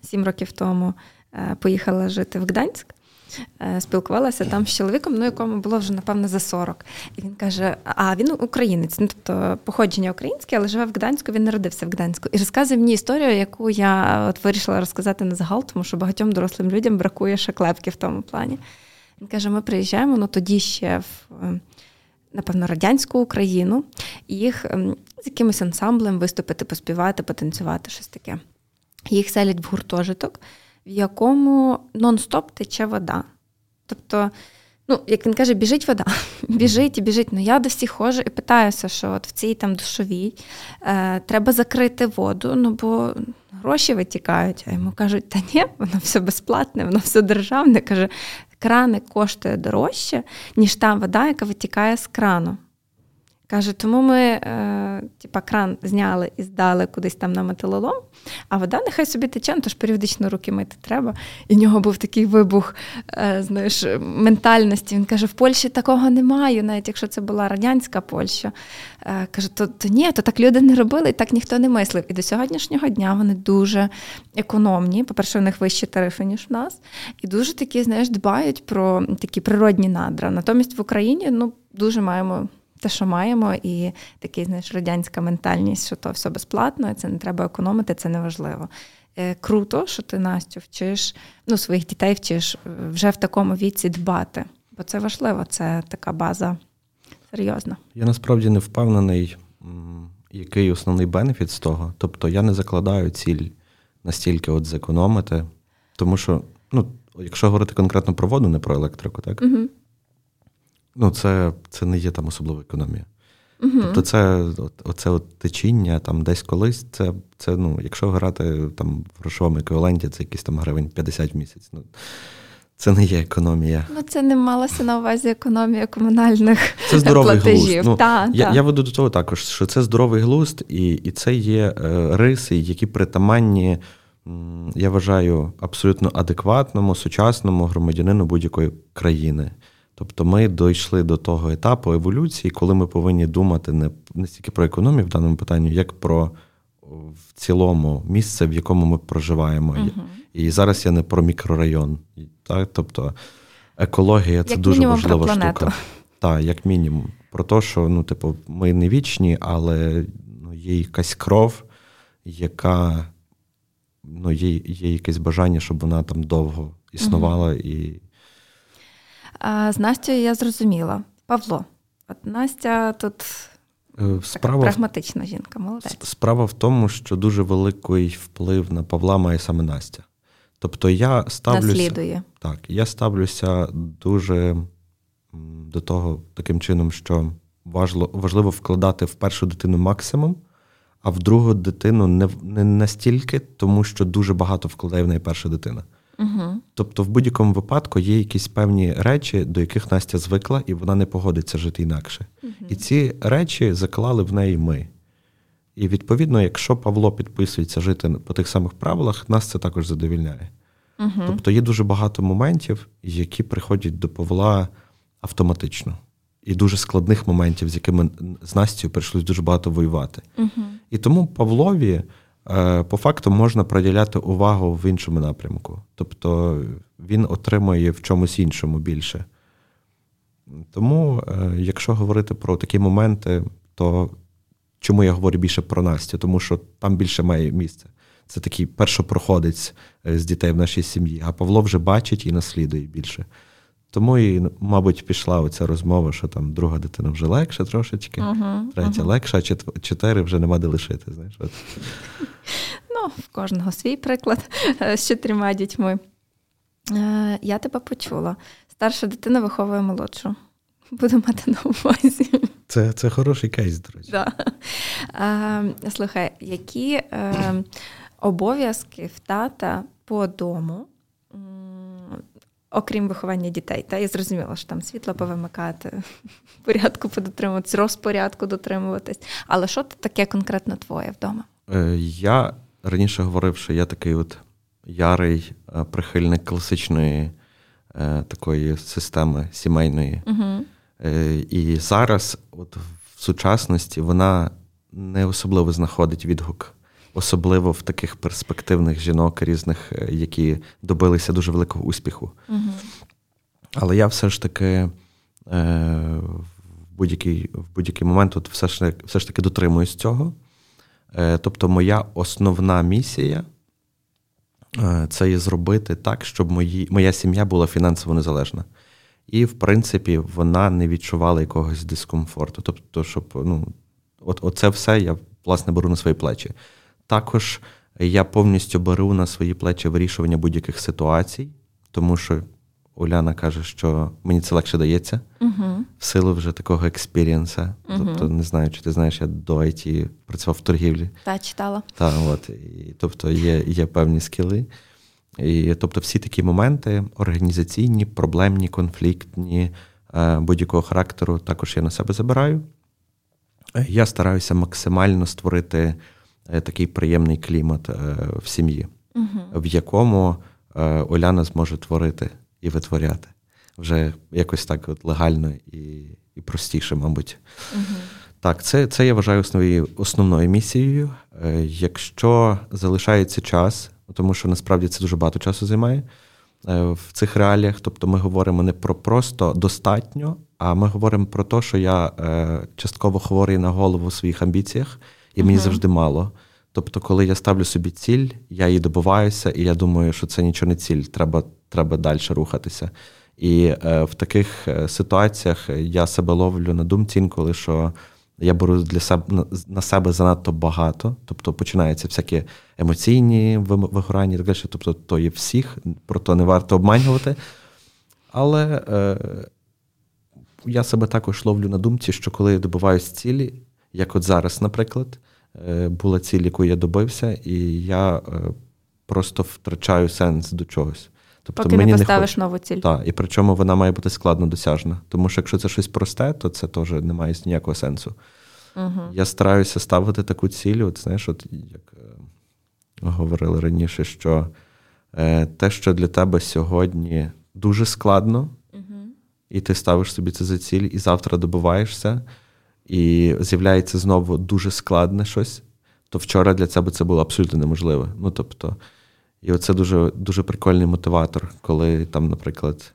7 років тому е, поїхала жити в Гданськ. Е, спілкувалася там з чоловіком, ну якому було вже напевно за 40. І він каже: А він українець, ну тобто походження українське, але живе в Гданську, він народився в Гданську. І розказує мені історію, яку я от вирішила розказати на загал, тому що багатьом дорослим людям бракує ще клепки в тому плані. Він каже: ми приїжджаємо, ну тоді ще в. Е, напевно, радянську Україну, і їх ем, з якимось ансамблем виступити, поспівати, потанцювати, щось таке. Їх селять в гуртожиток, в якому нон-стоп тече вода. Тобто, ну, як він каже, біжить вода, біжить і біжить. Ну я до всіх ходжу і питаюся, що от в цій там душовій е, треба закрити воду, ну бо гроші витікають. А йому кажуть, та ні, воно все безплатне, воно все державне. Каже, крани коштує дорожче, ніж та вода, яка витікає з крану. Каже, тому ми е, типа, кран зняли і здали кудись там на металолом, а вода нехай собі тече, ну, тож періодично руки мити треба. І в нього був такий вибух е, знаєш, ментальності. Він каже: в Польщі такого немає, навіть якщо це була радянська Польща. Е, каже, то, то ні, то так люди не робили, і так ніхто не мислив. І до сьогоднішнього дня вони дуже економні. По-перше, у них вищі тарифи, ніж в нас, і дуже такі, знаєш, дбають про такі природні надра. Натомість в Україні ну, дуже маємо те, що маємо, і такий знаєш, радянська ментальність, що то все безплатно, це не треба економити, це не важливо. Е, круто, що ти Настю вчиш, ну, своїх дітей вчиш е, вже в такому віці дбати, бо це важливо, це така база серйозна. Я насправді не впевнений, який основний бенефіт з того. Тобто я не закладаю ціль настільки от зекономити, тому що, ну, якщо говорити конкретно про воду, не про електрику, так? Угу. Ну, це це не є там особлива економія. Угу. Тобто, це оце от течіння там десь колись. Це, це ну, якщо грати там в грошовому еквіваленті, це якісь там гривень 50 в місяць. Ну, Це не є економія. Ну, це не малося на увазі економія комунальних це здоровий платежів. Глузд. Ну, та, я та. я веду до того також, що це здоровий глузд, і і це є е, риси, які притаманні, я вважаю, абсолютно адекватному, сучасному громадянину будь-якої країни. Тобто ми дійшли до того етапу еволюції, коли ми повинні думати не не стільки про економію в даному питанні, як про в цілому місце, в якому ми проживаємо. uh І зараз я не про мікрорайон. Так? Тобто екологія це як дуже важлива штука. Так, як мінімум. про те, що ну, типу, ми не вічні, але ну, є якась кров, яка ну, є є якесь бажання, щоб вона там довго існувала. Угу. і... А, З Настю я зрозуміла. Павло, от Настя тут е, Справа, така прагматична жінка, молодець. Справа в тому, що дуже великий вплив на Павла має саме Настя. Тобто я ставлюся Наслідує. Так, я ставлюся дуже до того таким чином, що важливо важливо вкладати в першу дитину максимум, а в другу дитину не не настільки, тому що дуже багато вкладає в неї перша дитина. Угу. Тобто, в будь-якому випадку є якісь певні речі, до яких Настя звикла, і вона не погодиться жити інакше. Угу. І ці речі заклали в неї ми. І відповідно, якщо Павло підписується жити по тих самих правилах, нас це також задовільняє. Угу. Тобто є дуже багато моментів, які приходять до Павла автоматично. І дуже складних моментів, з якими з Настю прийшлось дуже багато воювати. Угу. І тому Павлові по факту можна приділяти увагу в іншому напрямку. Тобто він отримує в чомусь іншому більше. Тому, е, якщо говорити про такі моменти, то чому я говорю більше про Настю? Тому що там більше має місце. Це такий першопроходець е, з дітей в нашій сім'ї, а Павло вже бачить і наслідує більше. Тому і, мабуть, пішла оця розмова, що там друга дитина вже легше трошечки, uh-huh, третя uh-huh. легша, а чотири вже нема де лишити. знаєш. От. Ну, в кожного свій приклад е, з чотирма дітьми. Е, я тебе почула. Старша дитина виховує молодшу. Буду мати на увазі. Це це хороший кейс, до речі. Да. Е, слухай, які е, обов'язки в тата по дому окрім виховання дітей. Та я зрозуміла, що там світло повимикати, порядку подотримуватись, розпорядку дотримуватись. Але що таке конкретно твоє вдома? Е, я раніше говорив, що я такий от ярий е, прихильник класичної е, такої системи сімейної. Угу. І зараз, от в сучасності, вона не особливо знаходить відгук особливо в таких перспективних жінок різних, е, які добилися дуже великого успіху. Угу. Але я все ж таки е, в будь-який в будь-який момент от все ж все ж таки дотримуюсь цього. Е, Тобто, моя основна місія це є зробити так, щоб мої, моя сім'я була фінансово незалежна. І, в принципі, вона не відчувала якогось дискомфорту. Тобто, щоб ну, от, оце все я власне беру на свої плечі. Також я повністю беру на свої плечі вирішування будь-яких ситуацій, тому що Уляна каже, що мені це легше дається е в силу вже такого experience а. е Тобто, не знаю, чи ти знаєш, я до IT працював в торгівлі. Та, читала. Так, от. І, Тобто є є певні скіли. І, Тобто, всі такі моменти організаційні, проблемні, конфліктні, е, будь-якого характеру, також я на себе забираю. Я стараюся максимально створити. Е, такий приємний клімат е, в сім'ї, угу. в якому е, Оляна зможе творити і витворяти вже якось так от легально і і простіше, мабуть. Угу. Так, це це я вважаю основною основною місією. Якщо залишається час, тому що насправді це дуже багато часу займає в цих реаліях, тобто ми говоримо не про просто достатньо, а ми говоримо про те, що я частково хворий на голову в своїх амбіціях і мені uh-huh. завжди мало. Тобто, коли я ставлю собі ціль, я її добиваюся, і я думаю, що це нічого не ціль, треба треба далі рухатися. І е, в таких е, ситуаціях я себе ловлю на думці інколи, що я беру для себе на, себе занадто багато, тобто починаються всякі емоційні вигорання і так далі. Тобто, то є всіх, про то не варто обманювати. Але е, я себе також ловлю на думці, що коли я добиваюсь цілі, як от зараз, наприклад, була ціль, яку я добився, і я е, просто втрачаю сенс до чогось. Тобто Поки мені не поставиш не нову ціль. Так, і причому вона має бути складно досяжна. Тому що якщо це щось просте, то це теж не має ніякого сенсу. Угу. Я стараюся ставити таку ціль, от знаєш, от як е, говорили раніше, що е, те, що для тебе сьогодні дуже складно, угу. і ти ставиш собі це за ціль, і завтра добиваєшся і з'являється знову дуже складне щось, то вчора для тебе це було абсолютно неможливе. Ну тобто, і оце дуже дуже прикольний мотиватор, коли там, наприклад,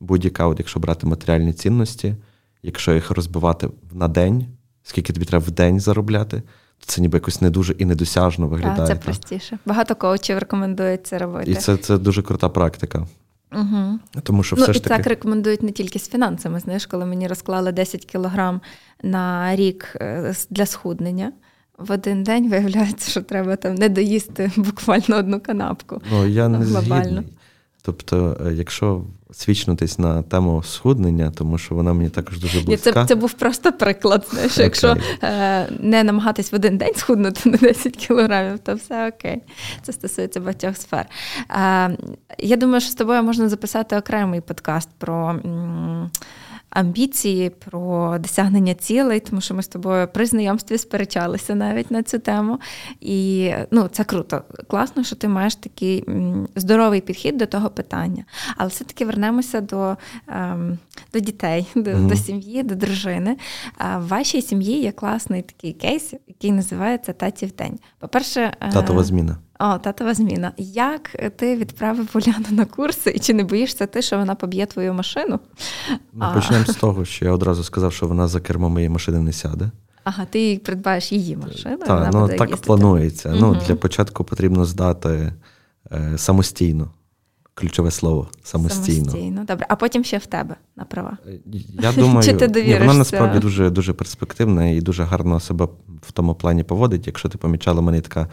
будь-яка, от якщо брати матеріальні цінності, якщо їх розбивати на день, скільки тобі треба в день заробляти, то це ніби якось не дуже і недосяжно виглядає. Так, Це простіше. Багато коучів рекомендують це робити. І це це дуже крута практика. Угу. Тому що ну, все ну, ж таки... так рекомендують не тільки з фінансами. Знаєш, коли мені розклали 10 кілограм на рік е, для схуднення. В один день виявляється, що треба там не доїсти буквально одну канапку. Ну, я не згідний. Тобто, е, якщо свідчнутись на тему схуднення, тому що вона мені також дуже близька. Це це був просто приклад. Знаєш, okay. Якщо е, не намагатись в один день схуднути на 10 кілограмів, то все окей. Це стосується багатьох сфер. Е, я думаю, що з тобою можна записати окремий подкаст про. М- амбіції, про досягнення цілей, тому що ми з тобою при знайомстві сперечалися навіть на цю тему. І ну, це круто. Класно, що ти маєш такий здоровий підхід до того питання. Але все-таки вернемося до ем, до дітей, до, mm-hmm. до сім'ї, до дружини. В вашій сім'ї є класний такий кейс, який називається Татів день. По-перше, е, татова зміна. О, татова зміна. Як ти відправив Уляну на курси, і чи не боїшся ти, що вона поб'є твою машину? Ну, Почнемо з того, що я одразу сказав, що вона за кермо моєї машини не сяде. Ага, ти придбаєш її машину. Так, вона ну, буде так їздити. планується. Угу. Ну, Для початку потрібно здати е, самостійно. Ключове слово самостійно. Самостійно, добре. А потім ще в тебе на права. Е, я думаю, Чи ти ні, вона насправді дуже дуже перспективна і дуже гарно себе в тому плані поводить. Якщо ти помічала, мене така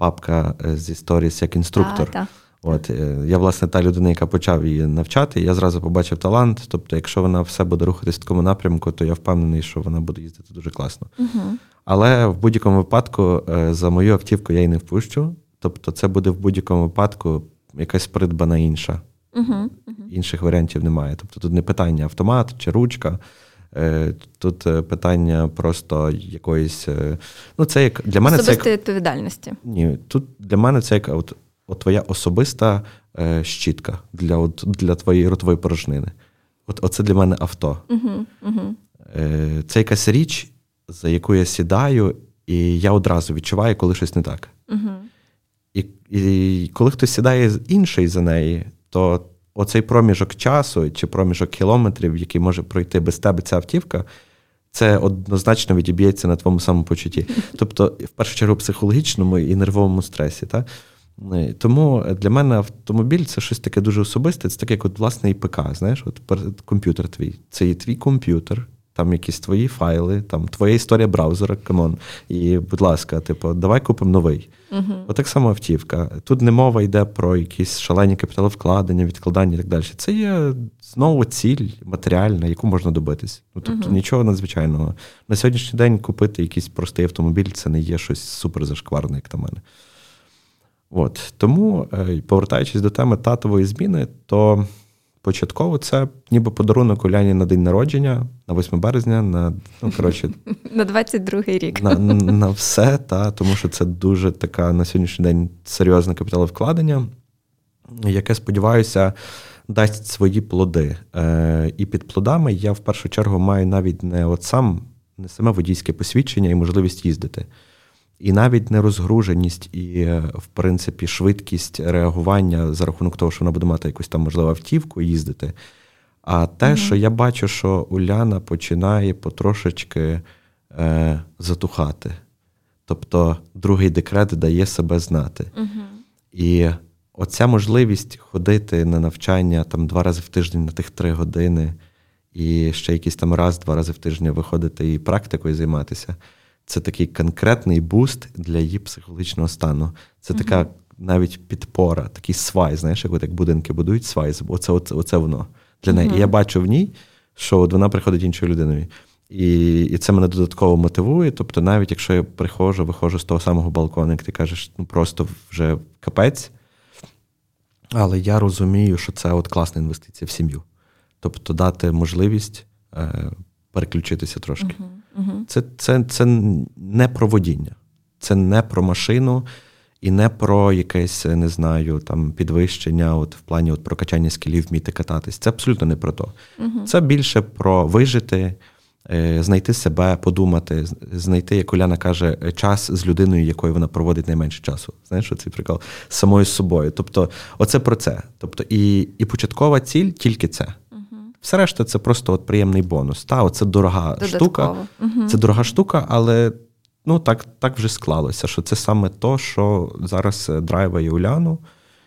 папка е, з сторіс як інструктор. А, От е, я, власне, та людина, яка почав її навчати, я зразу побачив талант. Тобто, якщо вона все буде рухатись в такому напрямку, то я впевнений, що вона буде їздити дуже класно. Угу. Але в будь-якому випадку е, за мою автівку я її не впущу. Тобто, це буде в будь-якому випадку якась придбана інша. Угу. Інших варіантів немає. Тобто тут не питання автомат чи ручка. Е, тут е, питання просто якоїсь. Е, ну, це як для мене Особистої це як, відповідальності. Ні, тут для мене це як от, от твоя особиста е, щітка для от, для твоєї ротової порожнини. От Оце для мене авто. Угу, угу. Е, Це якась річ, за яку я сідаю, і я одразу відчуваю, коли щось не так. Угу. І, І коли хтось сідає інший за неї, то оцей проміжок часу чи проміжок кілометрів, який може пройти без тебе ця автівка, це однозначно відіб'ється на твоєму самопочутті. Тобто, в першу чергу, психологічному і нервовому стресі. Так? Е, тому для мене автомобіль це щось таке дуже особисте, це таке, як от власне ІПК, ПК. Знаєш, от комп'ютер твій. Це є твій комп'ютер, там якісь твої файли, там твоя історія браузера, come on. І, будь ласка, типу, давай купимо новий. Uh-huh. Отак само автівка. Тут не мова йде про якісь шалені капіталовкладення, відкладання і так далі. Це є знову ціль матеріальна, яку можна добитись. Ну, Тобто uh-huh. нічого надзвичайного. На сьогоднішній день купити якийсь простий автомобіль це не є щось супер зашкварне, як на мене. От. Тому, е, повертаючись до теми татової зміни, то. Початково це ніби подарунок Уляні на день народження, на 8 березня, на ну, коротше, на 22-й рік. На на все, та, тому що це дуже така на сьогоднішній день серйозне капіталовкладення, яке, сподіваюся, дасть свої плоди. Е, І під плодами я в першу чергу маю навіть не от сам, не саме водійське посвідчення і можливість їздити. І навіть нерозгруженість і, в принципі, швидкість реагування за рахунок того, що вона буде мати якусь там, можливо, автівку їздити. А те, mm що я бачу, що Уляна починає потрошечки е, затухати. Тобто другий декрет дає себе знати. mm І оця можливість ходити на навчання там два рази в тиждень на тих три години, і ще якийсь там раз-два рази в тиждень виходити і практикою займатися це такий конкретний буст для її психологічного стану. Це така навіть підпора, такий свай, знаєш, як от як будинки будують свай. Оце, оце, оце воно для неї. І я бачу в ній, що от вона приходить іншою людиною. І і це мене додатково мотивує. Тобто, навіть якщо я приходжу, виходжу з того самого балкону, як ти кажеш, ну просто вже капець. Але я розумію, що це от класна інвестиція в сім'ю. Тобто дати можливість е, переключитися трошки. Uh-huh. Угу. Це, це, це не про водіння, це не про машину і не про якесь, не знаю, там підвищення, от в плані от прокачання скілів, вміти кататись. Це абсолютно не про то. Угу. Це більше про вижити. Е, знайти себе, подумати, знайти, як Уляна каже, час з людиною, якою вона проводить найменше часу. Знаєш, цей прикол з самою собою. Тобто, оце про це. Тобто, і і початкова ціль тільки це. Все решта це просто от приємний бонус. Та, Це дорога Додатково. штука. Угу. Це дорога штука, але ну, так так вже склалося, що це саме то, що зараз е, драйває Уляну,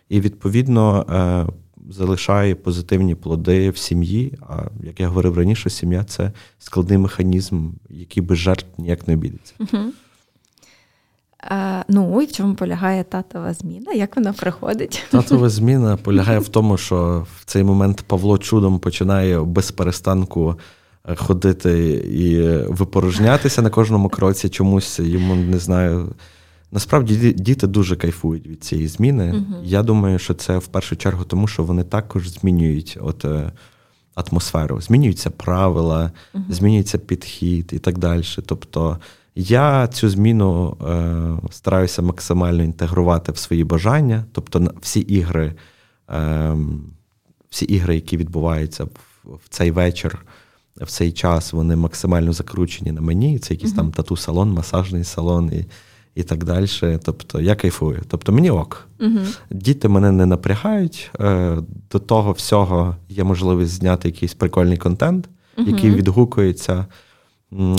і відповідно е, залишає позитивні плоди в сім'ї. А як я говорив раніше, сім'я це складний механізм, який без жертв ніяк не обійдеться. Угу. А, Ну і в чому полягає татова зміна? Як вона проходить? Татова зміна полягає в тому, що в цей момент Павло чудом починає без перестанку е, ходити і випорожнятися на кожному кроці. Чомусь йому не знаю. Насправді діти дуже кайфують від цієї зміни. uh Я думаю, що це в першу чергу тому, що вони також змінюють от, е, атмосферу, змінюються правила, uh змінюється підхід і так далі. Тобто я цю зміну е, стараюся максимально інтегрувати в свої бажання. Тобто, всі ігри, е, всі ігри, які відбуваються в, в цей вечір, в цей час, вони максимально закручені на мені. Це якийсь uh там тату-салон, масажний салон і і так далі. Тобто я кайфую. Тобто мені ок. uh Діти мене не напрягають. Е, До того всього є можливість зняти якийсь прикольний контент, uh який відгукується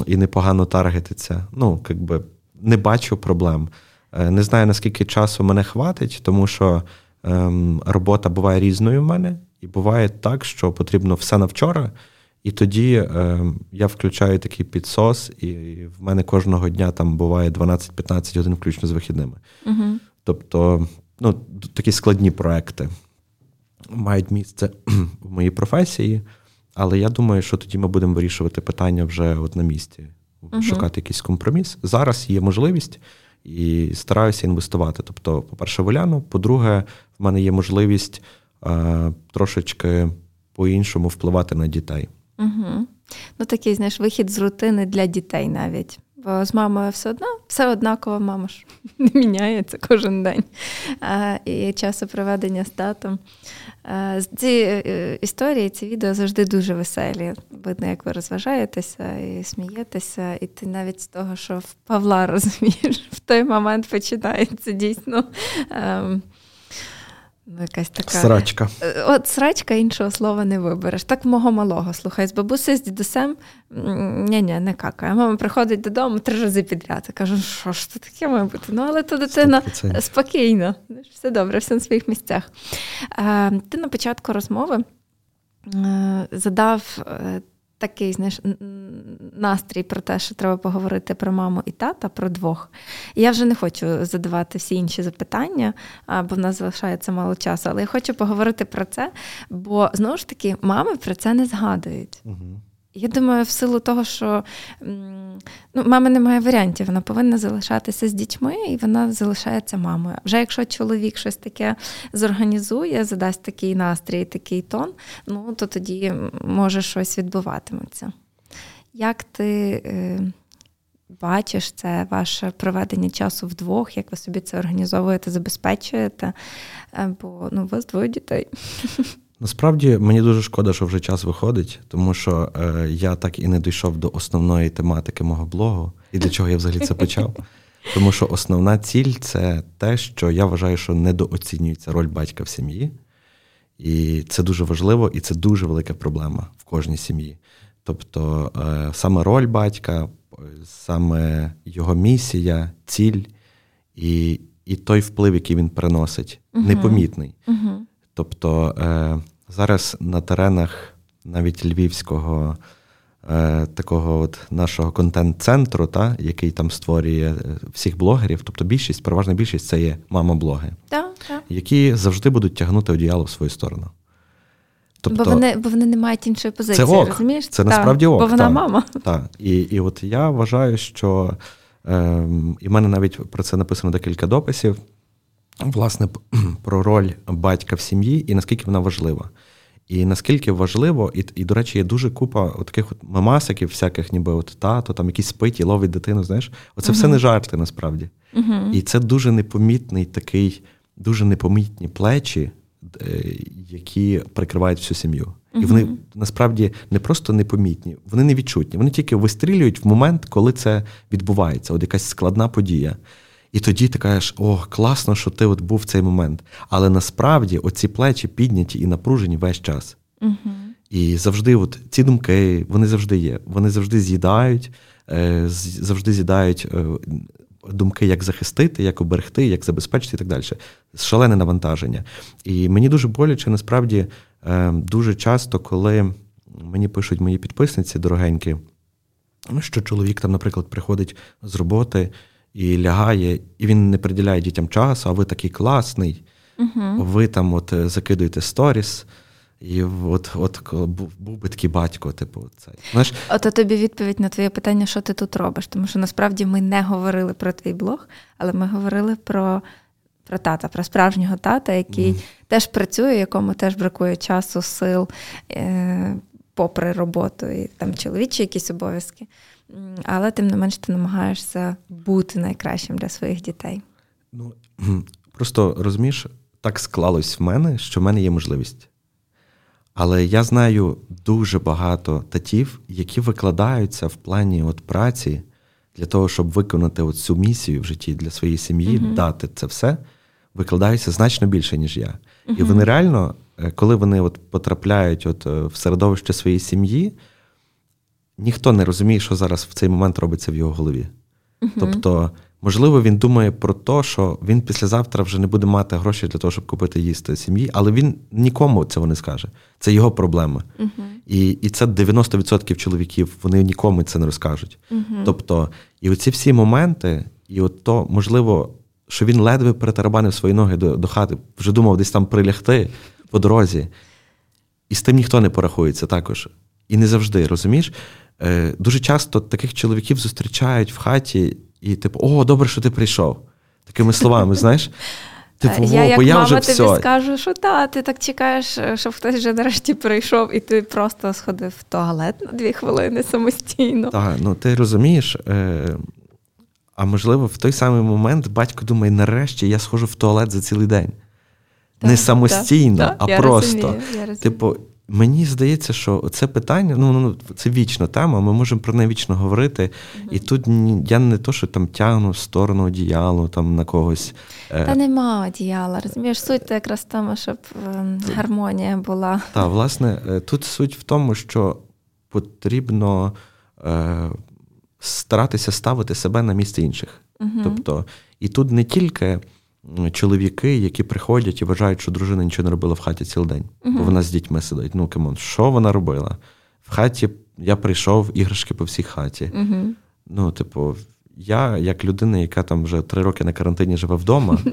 і непогано таргетиться. Ну, якби не бачу проблем. Е, не знаю, наскільки часу мене хватить, тому що ем, робота буває різною в мене, і буває так, що потрібно все на вчора. І тоді е, я включаю такий підсос, і в мене кожного дня там буває 12-15 годин, включно з вихідними. Угу. Тобто, ну, такі складні проекти мають місце в моїй професії. Але я думаю, що тоді ми будемо вирішувати питання вже от на місці, uh шукати якийсь компроміс. Зараз є можливість і стараюся інвестувати. Тобто, по-перше, в Оляну, по-друге, в мене є можливість е, трошечки по-іншому впливати на дітей. Угу. Ну, такий, знаєш, вихід з рутини для дітей навіть. Бо з мамою все одно, все однаково, мама ж не міняється кожен день. А, І часопроведення з татом. А, ці е, історії, ці відео завжди дуже веселі. Видно, як ви розважаєтеся і смієтеся, і ти навіть з того, що в Павла розумієш, в той момент починається дійсно. Ем, Ну, якась така Срачка. Е, от срачка іншого слова не вибереш. Так мого малого. Слухай, з бабусею, з дідусем ні-ні, не какає. Мама приходить додому три рази підряд. Я кажу, що ж це таке має бути? Ну, але то дитина 100%. спокійно, все добре, все на своїх місцях. Е, ти на початку розмови е, задав такий знаєш, настрій про те, що треба поговорити про маму і тата, про двох. Я вже не хочу задавати всі інші запитання, бо в нас залишається мало часу. Але я хочу поговорити про це, бо знову ж таки мами про це не згадують. Угу. Я думаю, в силу того, що ну, мами немає варіантів, вона повинна залишатися з дітьми, і вона залишається мамою. Вже якщо чоловік щось таке зорганізує, задасть такий настрій, такий тон, ну то тоді може щось відбуватиметься. Як ти е, бачиш це ваше проведення часу вдвох, як ви собі це організовуєте, забезпечуєте? Бо ну, у вас двоє дітей. Насправді мені дуже шкода, що вже час виходить, тому що е, я так і не дійшов до основної тематики мого блогу і для чого я взагалі це почав. Тому що основна ціль це те, що я вважаю, що недооцінюється роль батька в сім'ї. І це дуже важливо, і це дуже велика проблема в кожній сім'ї. Тобто е, саме роль батька, саме його місія, ціль і і той вплив, який він приносить, непомітний. Тобто е, зараз на теренах навіть львівського е, такого от нашого контент-центру, та, який там створює е, всіх блогерів, тобто більшість, переважна більшість це є мама-блоги, да, да. які завжди будуть тягнути одіяло в свою сторону. Тобто, Бо вони бо вони не мають іншої позиції, це ок, розумієш? Це насправді ок. Бо вона та, мама. Так. І і от я вважаю, що е, і в мене навіть про це написано декілька дописів власне про роль батька в сім'ї і наскільки вона важлива. І наскільки важливо, і, і до речі, є дуже купа таких от мамасиків, всяких, ніби от тато, там якісь спить і ловить дитину. Знаєш, оце uh-huh. все не жарти насправді. Uh-huh. І це дуже непомітний такий, дуже непомітні плечі, е, які прикривають всю сім'ю. Uh-huh. І вони насправді не просто непомітні, вони не відчутні. Вони тільки вистрілюють в момент, коли це відбувається. От якась складна подія. І тоді ти кажеш, о, класно, що ти от був в цей момент. Але насправді оці плечі підняті і напружені весь час. Угу. І завжди, от ці думки, вони завжди є. Вони завжди з'їдають, е, завжди з'їдають е, думки, як захистити, як оберегти, як забезпечити і так далі. Шалене навантаження. І мені дуже боляче, насправді, е, дуже часто, коли мені пишуть мої підписниці дорогенькі, що чоловік там, наприклад, приходить з роботи і лягає, і він не приділяє дітям часу, а ви такий класний, угу. ви там от закидуєте сторіс. І от от був, був би такий батько, типу, цей. Знаєш? Ото тобі відповідь на твоє питання, що ти тут робиш. Тому що насправді ми не говорили про твій блог, але ми говорили про про тата, про справжнього тата, який mm. теж працює, якому теж бракує часу, сил, е, попри роботу і там чоловічі якісь обов'язки. Але тим не менш ти намагаєшся бути найкращим для своїх дітей. Ну просто розумієш, так склалось в мене, що в мене є можливість. Але я знаю дуже багато татів, які викладаються в плані от праці для того, щоб виконати от цю місію в житті для своєї сім'ї, uh-huh. дати це все, викладаються значно більше, ніж я. Uh-huh. І вони реально, е, коли вони от потрапляють от е, в середовище своєї сім'ї, ніхто не розуміє, що зараз в цей момент робиться в його голові. Uh-huh. Тобто Можливо, він думає про те, що він післязавтра вже не буде мати гроші для того, щоб купити їсти сім'ї, але він нікому цього не скаже. Це його проблема. Uh-huh. І і це 90% чоловіків, вони нікому це не розкажуть. Uh-huh. Тобто, і оці всі моменти, і от то, можливо, що він ледве перетарабанив свої ноги до, до хати, вже думав десь там прилягти по дорозі. І з тим ніхто не порахується також. І не завжди, розумієш? Е, Дуже часто таких чоловіків зустрічають в хаті. І, типу, о, добре, що ти прийшов. Такими словами, знаєш. Типу, я, як я мама вже тобі все. скажу, що та, ти так чекаєш, щоб хтось вже нарешті прийшов, і ти просто сходив в туалет на дві хвилини самостійно. Так, ну ти розумієш. Е, А можливо, в той самий момент батько думає, нарешті я схожу в туалет за цілий день. Так, Не самостійно, так, а я просто. Розумію, я розумію. Типу, Мені здається, що це питання, ну ну це вічна тема, ми можемо про неї вічно говорити. Mm-hmm. І тут я не то, що там тягну в сторону одіялу там на когось. Е. Та нема одіяла. Розумієш, суть то якраз в тому, щоб ем, гармонія була. Так, власне, е, тут суть в тому, що потрібно е, старатися ставити себе на місце інших. Mm-hmm. Тобто, і тут не тільки чоловіки, які приходять і вважають, що дружина нічого не робила в хаті цілий день, uh-huh. бо вона з дітьми сидить. Ну, Кимон, що вона робила? В хаті я прийшов іграшки по всій хаті. Uh-huh. Ну, типу, я, як людина, яка там вже три роки на карантині живе вдома.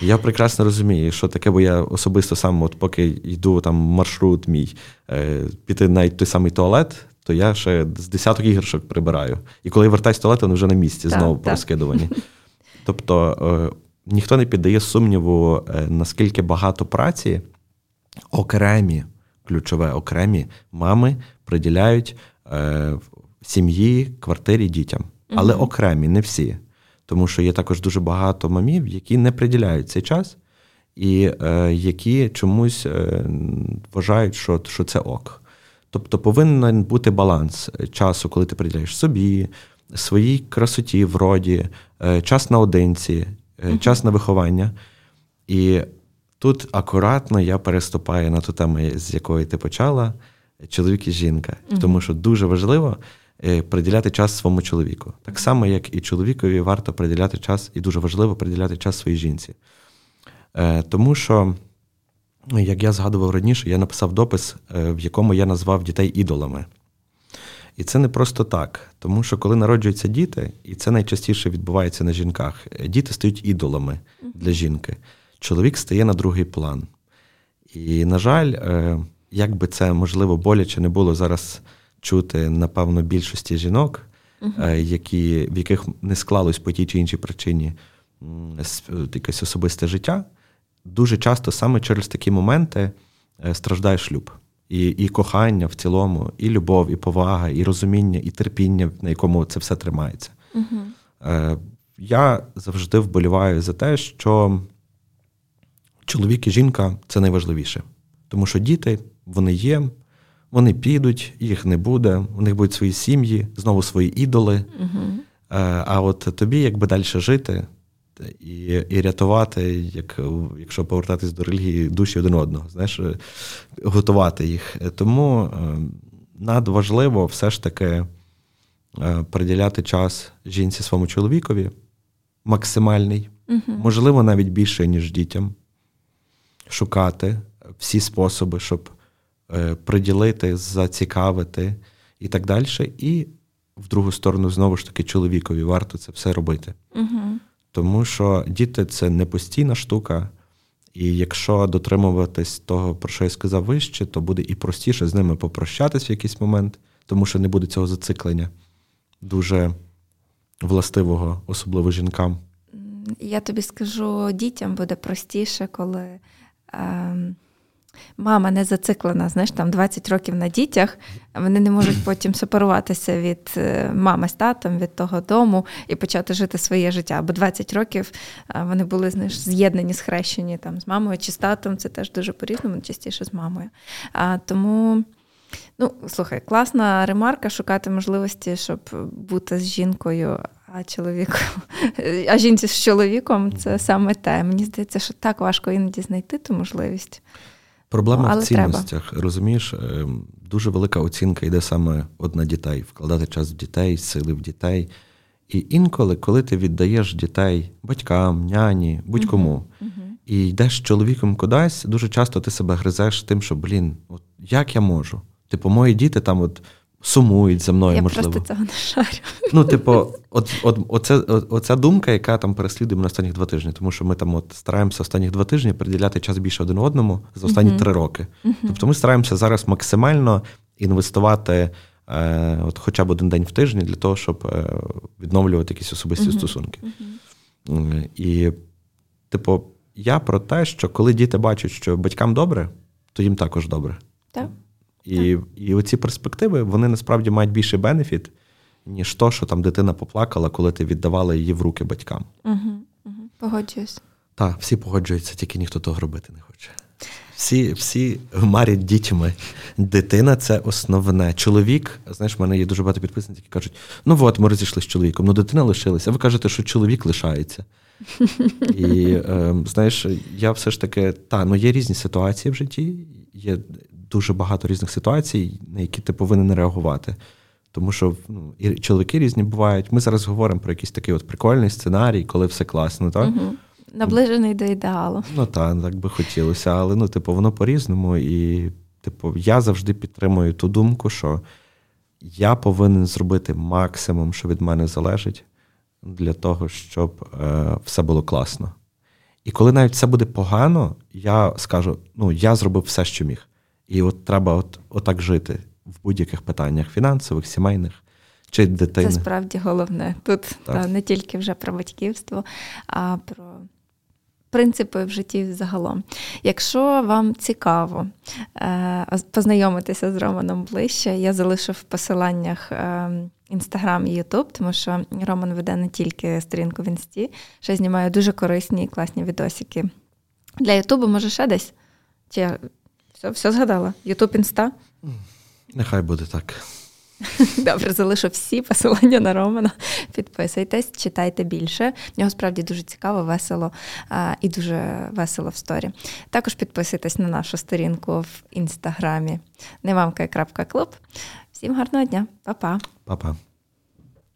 Я прекрасно розумію, що таке, бо я особисто сам, от поки йду там маршрут мій е, піти навіть той самий туалет, то я ще з десяток іграшок прибираю. І коли я вертаюсь з туалету, вони вже на місці, так, знову порозкидувані. Тобто, е, ніхто не піддає сумніву, е, наскільки багато праці окремі, ключове окремі мами приділяють е, сім'ї, квартирі, дітям. Але угу. окремі, не всі. Тому що є також дуже багато мамів, які не приділяють цей час, і е, які чомусь е, вважають, що, що це ок. Тобто повинен бути баланс часу, коли ти приділяєш собі, своїй красоті, вроді, е, час наодинці, час на виховання. І тут акуратно я переступаю на ту тему, з якої ти почала, чоловік і жінка. Тому що дуже важливо е, приділяти час своєму чоловіку. Так само, як і чоловікові варто приділяти час, і дуже важливо приділяти час своїй жінці. Е, тому що, як я згадував раніше, я написав допис, в якому я назвав дітей ідолами. І це не просто так, тому що коли народжуються діти, і це найчастіше відбувається на жінках, діти стають ідолами для жінки. Чоловік стає на другий план. І, на жаль, е, як би це можливо боляче не було зараз чути, напевно, більшості жінок, uh які, в яких не склалось по тій чи іншій причині якесь особисте життя, дуже часто саме через такі моменти е, страждає шлюб і і кохання в цілому, і любов, і повага, і розуміння, і терпіння, на якому це все тримається. Угу. Е, Я завжди вболіваю за те, що чоловік і жінка це найважливіше. Тому що діти, вони є, вони підуть, їх не буде, у них будуть свої сім'ї, знову свої ідоли. Угу. А от тобі, якби далі жити, і і рятувати, як, якщо повертатись до релігії, душі один одного, знаєш, готувати їх. Тому е, надважливо все ж таки е, приділяти час жінці своєму чоловікові максимальний, угу. можливо, навіть більше, ніж дітям, шукати всі способи, щоб е, приділити, зацікавити і так далі. І в другу сторону, знову ж таки, чоловікові варто це все робити. Угу. Тому що діти це не постійна штука, і якщо дотримуватись того, про що я сказав вище, то буде і простіше з ними попрощатись в якийсь момент, тому що не буде цього зациклення дуже властивого, особливо жінкам. Я тобі скажу, дітям буде простіше, коли. Е мама не зациклена, знаєш, там 20 років на дітях, вони не можуть потім сепаруватися від е, мами з татом, від того дому і почати жити своє життя. Бо 20 років вони були знаєш, з'єднані, схрещені там з мамою чи з татом. Це теж дуже по-різному, частіше з мамою. А, Тому. Ну, слухай, класна ремарка шукати можливості, щоб бути з жінкою, а чоловіком, а жінці з чоловіком це саме те. Мені здається, що так важко іноді знайти ту можливість. Проблема Але в цінностях. Треба. Розумієш, е, дуже велика оцінка йде саме от на дітей, вкладати час в дітей, сили в дітей. І інколи, коли ти віддаєш дітей батькам, няні, будь-кому, uh-huh. і йдеш з чоловіком кудись, дуже часто ти себе гризеш тим, що, блін, от як я можу? Типу, мої діти там от сумують за мною, я можливо. Я просто цього не шарю. Ну, типу, от, от, оце, оця думка, яка там переслідує мене останніх два тижні, тому що ми там от стараємося останніх два тижні приділяти час більше один одному за останні uh-huh. три роки. Uh-huh. Тобто ми стараємося зараз максимально інвестувати е, от хоча б один день в тижні для того, щоб е, відновлювати якісь особисті uh-huh. стосунки. І, типу, я про те, що коли діти бачать, що батькам добре, то їм також добре. Так. І і оці перспективи вони насправді мають більший бенефіт, ніж то, що там дитина поплакала, коли ти віддавала її в руки батькам. Угу, угу. Погоджуюсь. Так, всі погоджуються, тільки ніхто того робити не хоче. Всі всі марять дітьми. Дитина це основне. Чоловік, знаєш, в мене є дуже багато підписників, які кажуть: ну от ми розійшли з чоловіком, ну дитина лишилася. А ви кажете, що чоловік лишається. І е, знаєш, я все ж таки, та, ну є різні ситуації в житті, є дуже багато різних ситуацій, на які ти повинен реагувати. Тому що ну, і чоловіки різні бувають. Ми зараз говоримо про якийсь такий от прикольний сценарій, коли все класно, так? Угу. Наближений до ідеалу. Ну так, так би хотілося, але ну, типу, воно по-різному. І, типу, я завжди підтримую ту думку, що я повинен зробити максимум, що від мене залежить, для того, щоб е, все було класно. І коли навіть все буде погано, я скажу: ну, я зробив все, що міг. І от треба от, отак жити в будь-яких питаннях фінансових, сімейних чи дитини. Це справді головне. Тут та, не тільки вже про батьківство, а про принципи в житті загалом. Якщо вам цікаво е, познайомитися з Романом ближче, я залишу в посиланнях. Інстаграм і Ютуб, тому що Роман веде не тільки сторінку в інсті, ще знімає дуже корисні і класні відосики. Для Ютубу, може, ще десь? Чи все, все згадала? Ютуб інста? Нехай буде так. Добре, залишу всі посилання на Романа. Підписуйтесь, читайте більше. В нього справді дуже цікаво, весело а, і дуже весело в сторі. Також підписуйтесь на нашу сторінку в інстаграмі немамка.клуб. Всім гарного дня, Па-па. Па-па.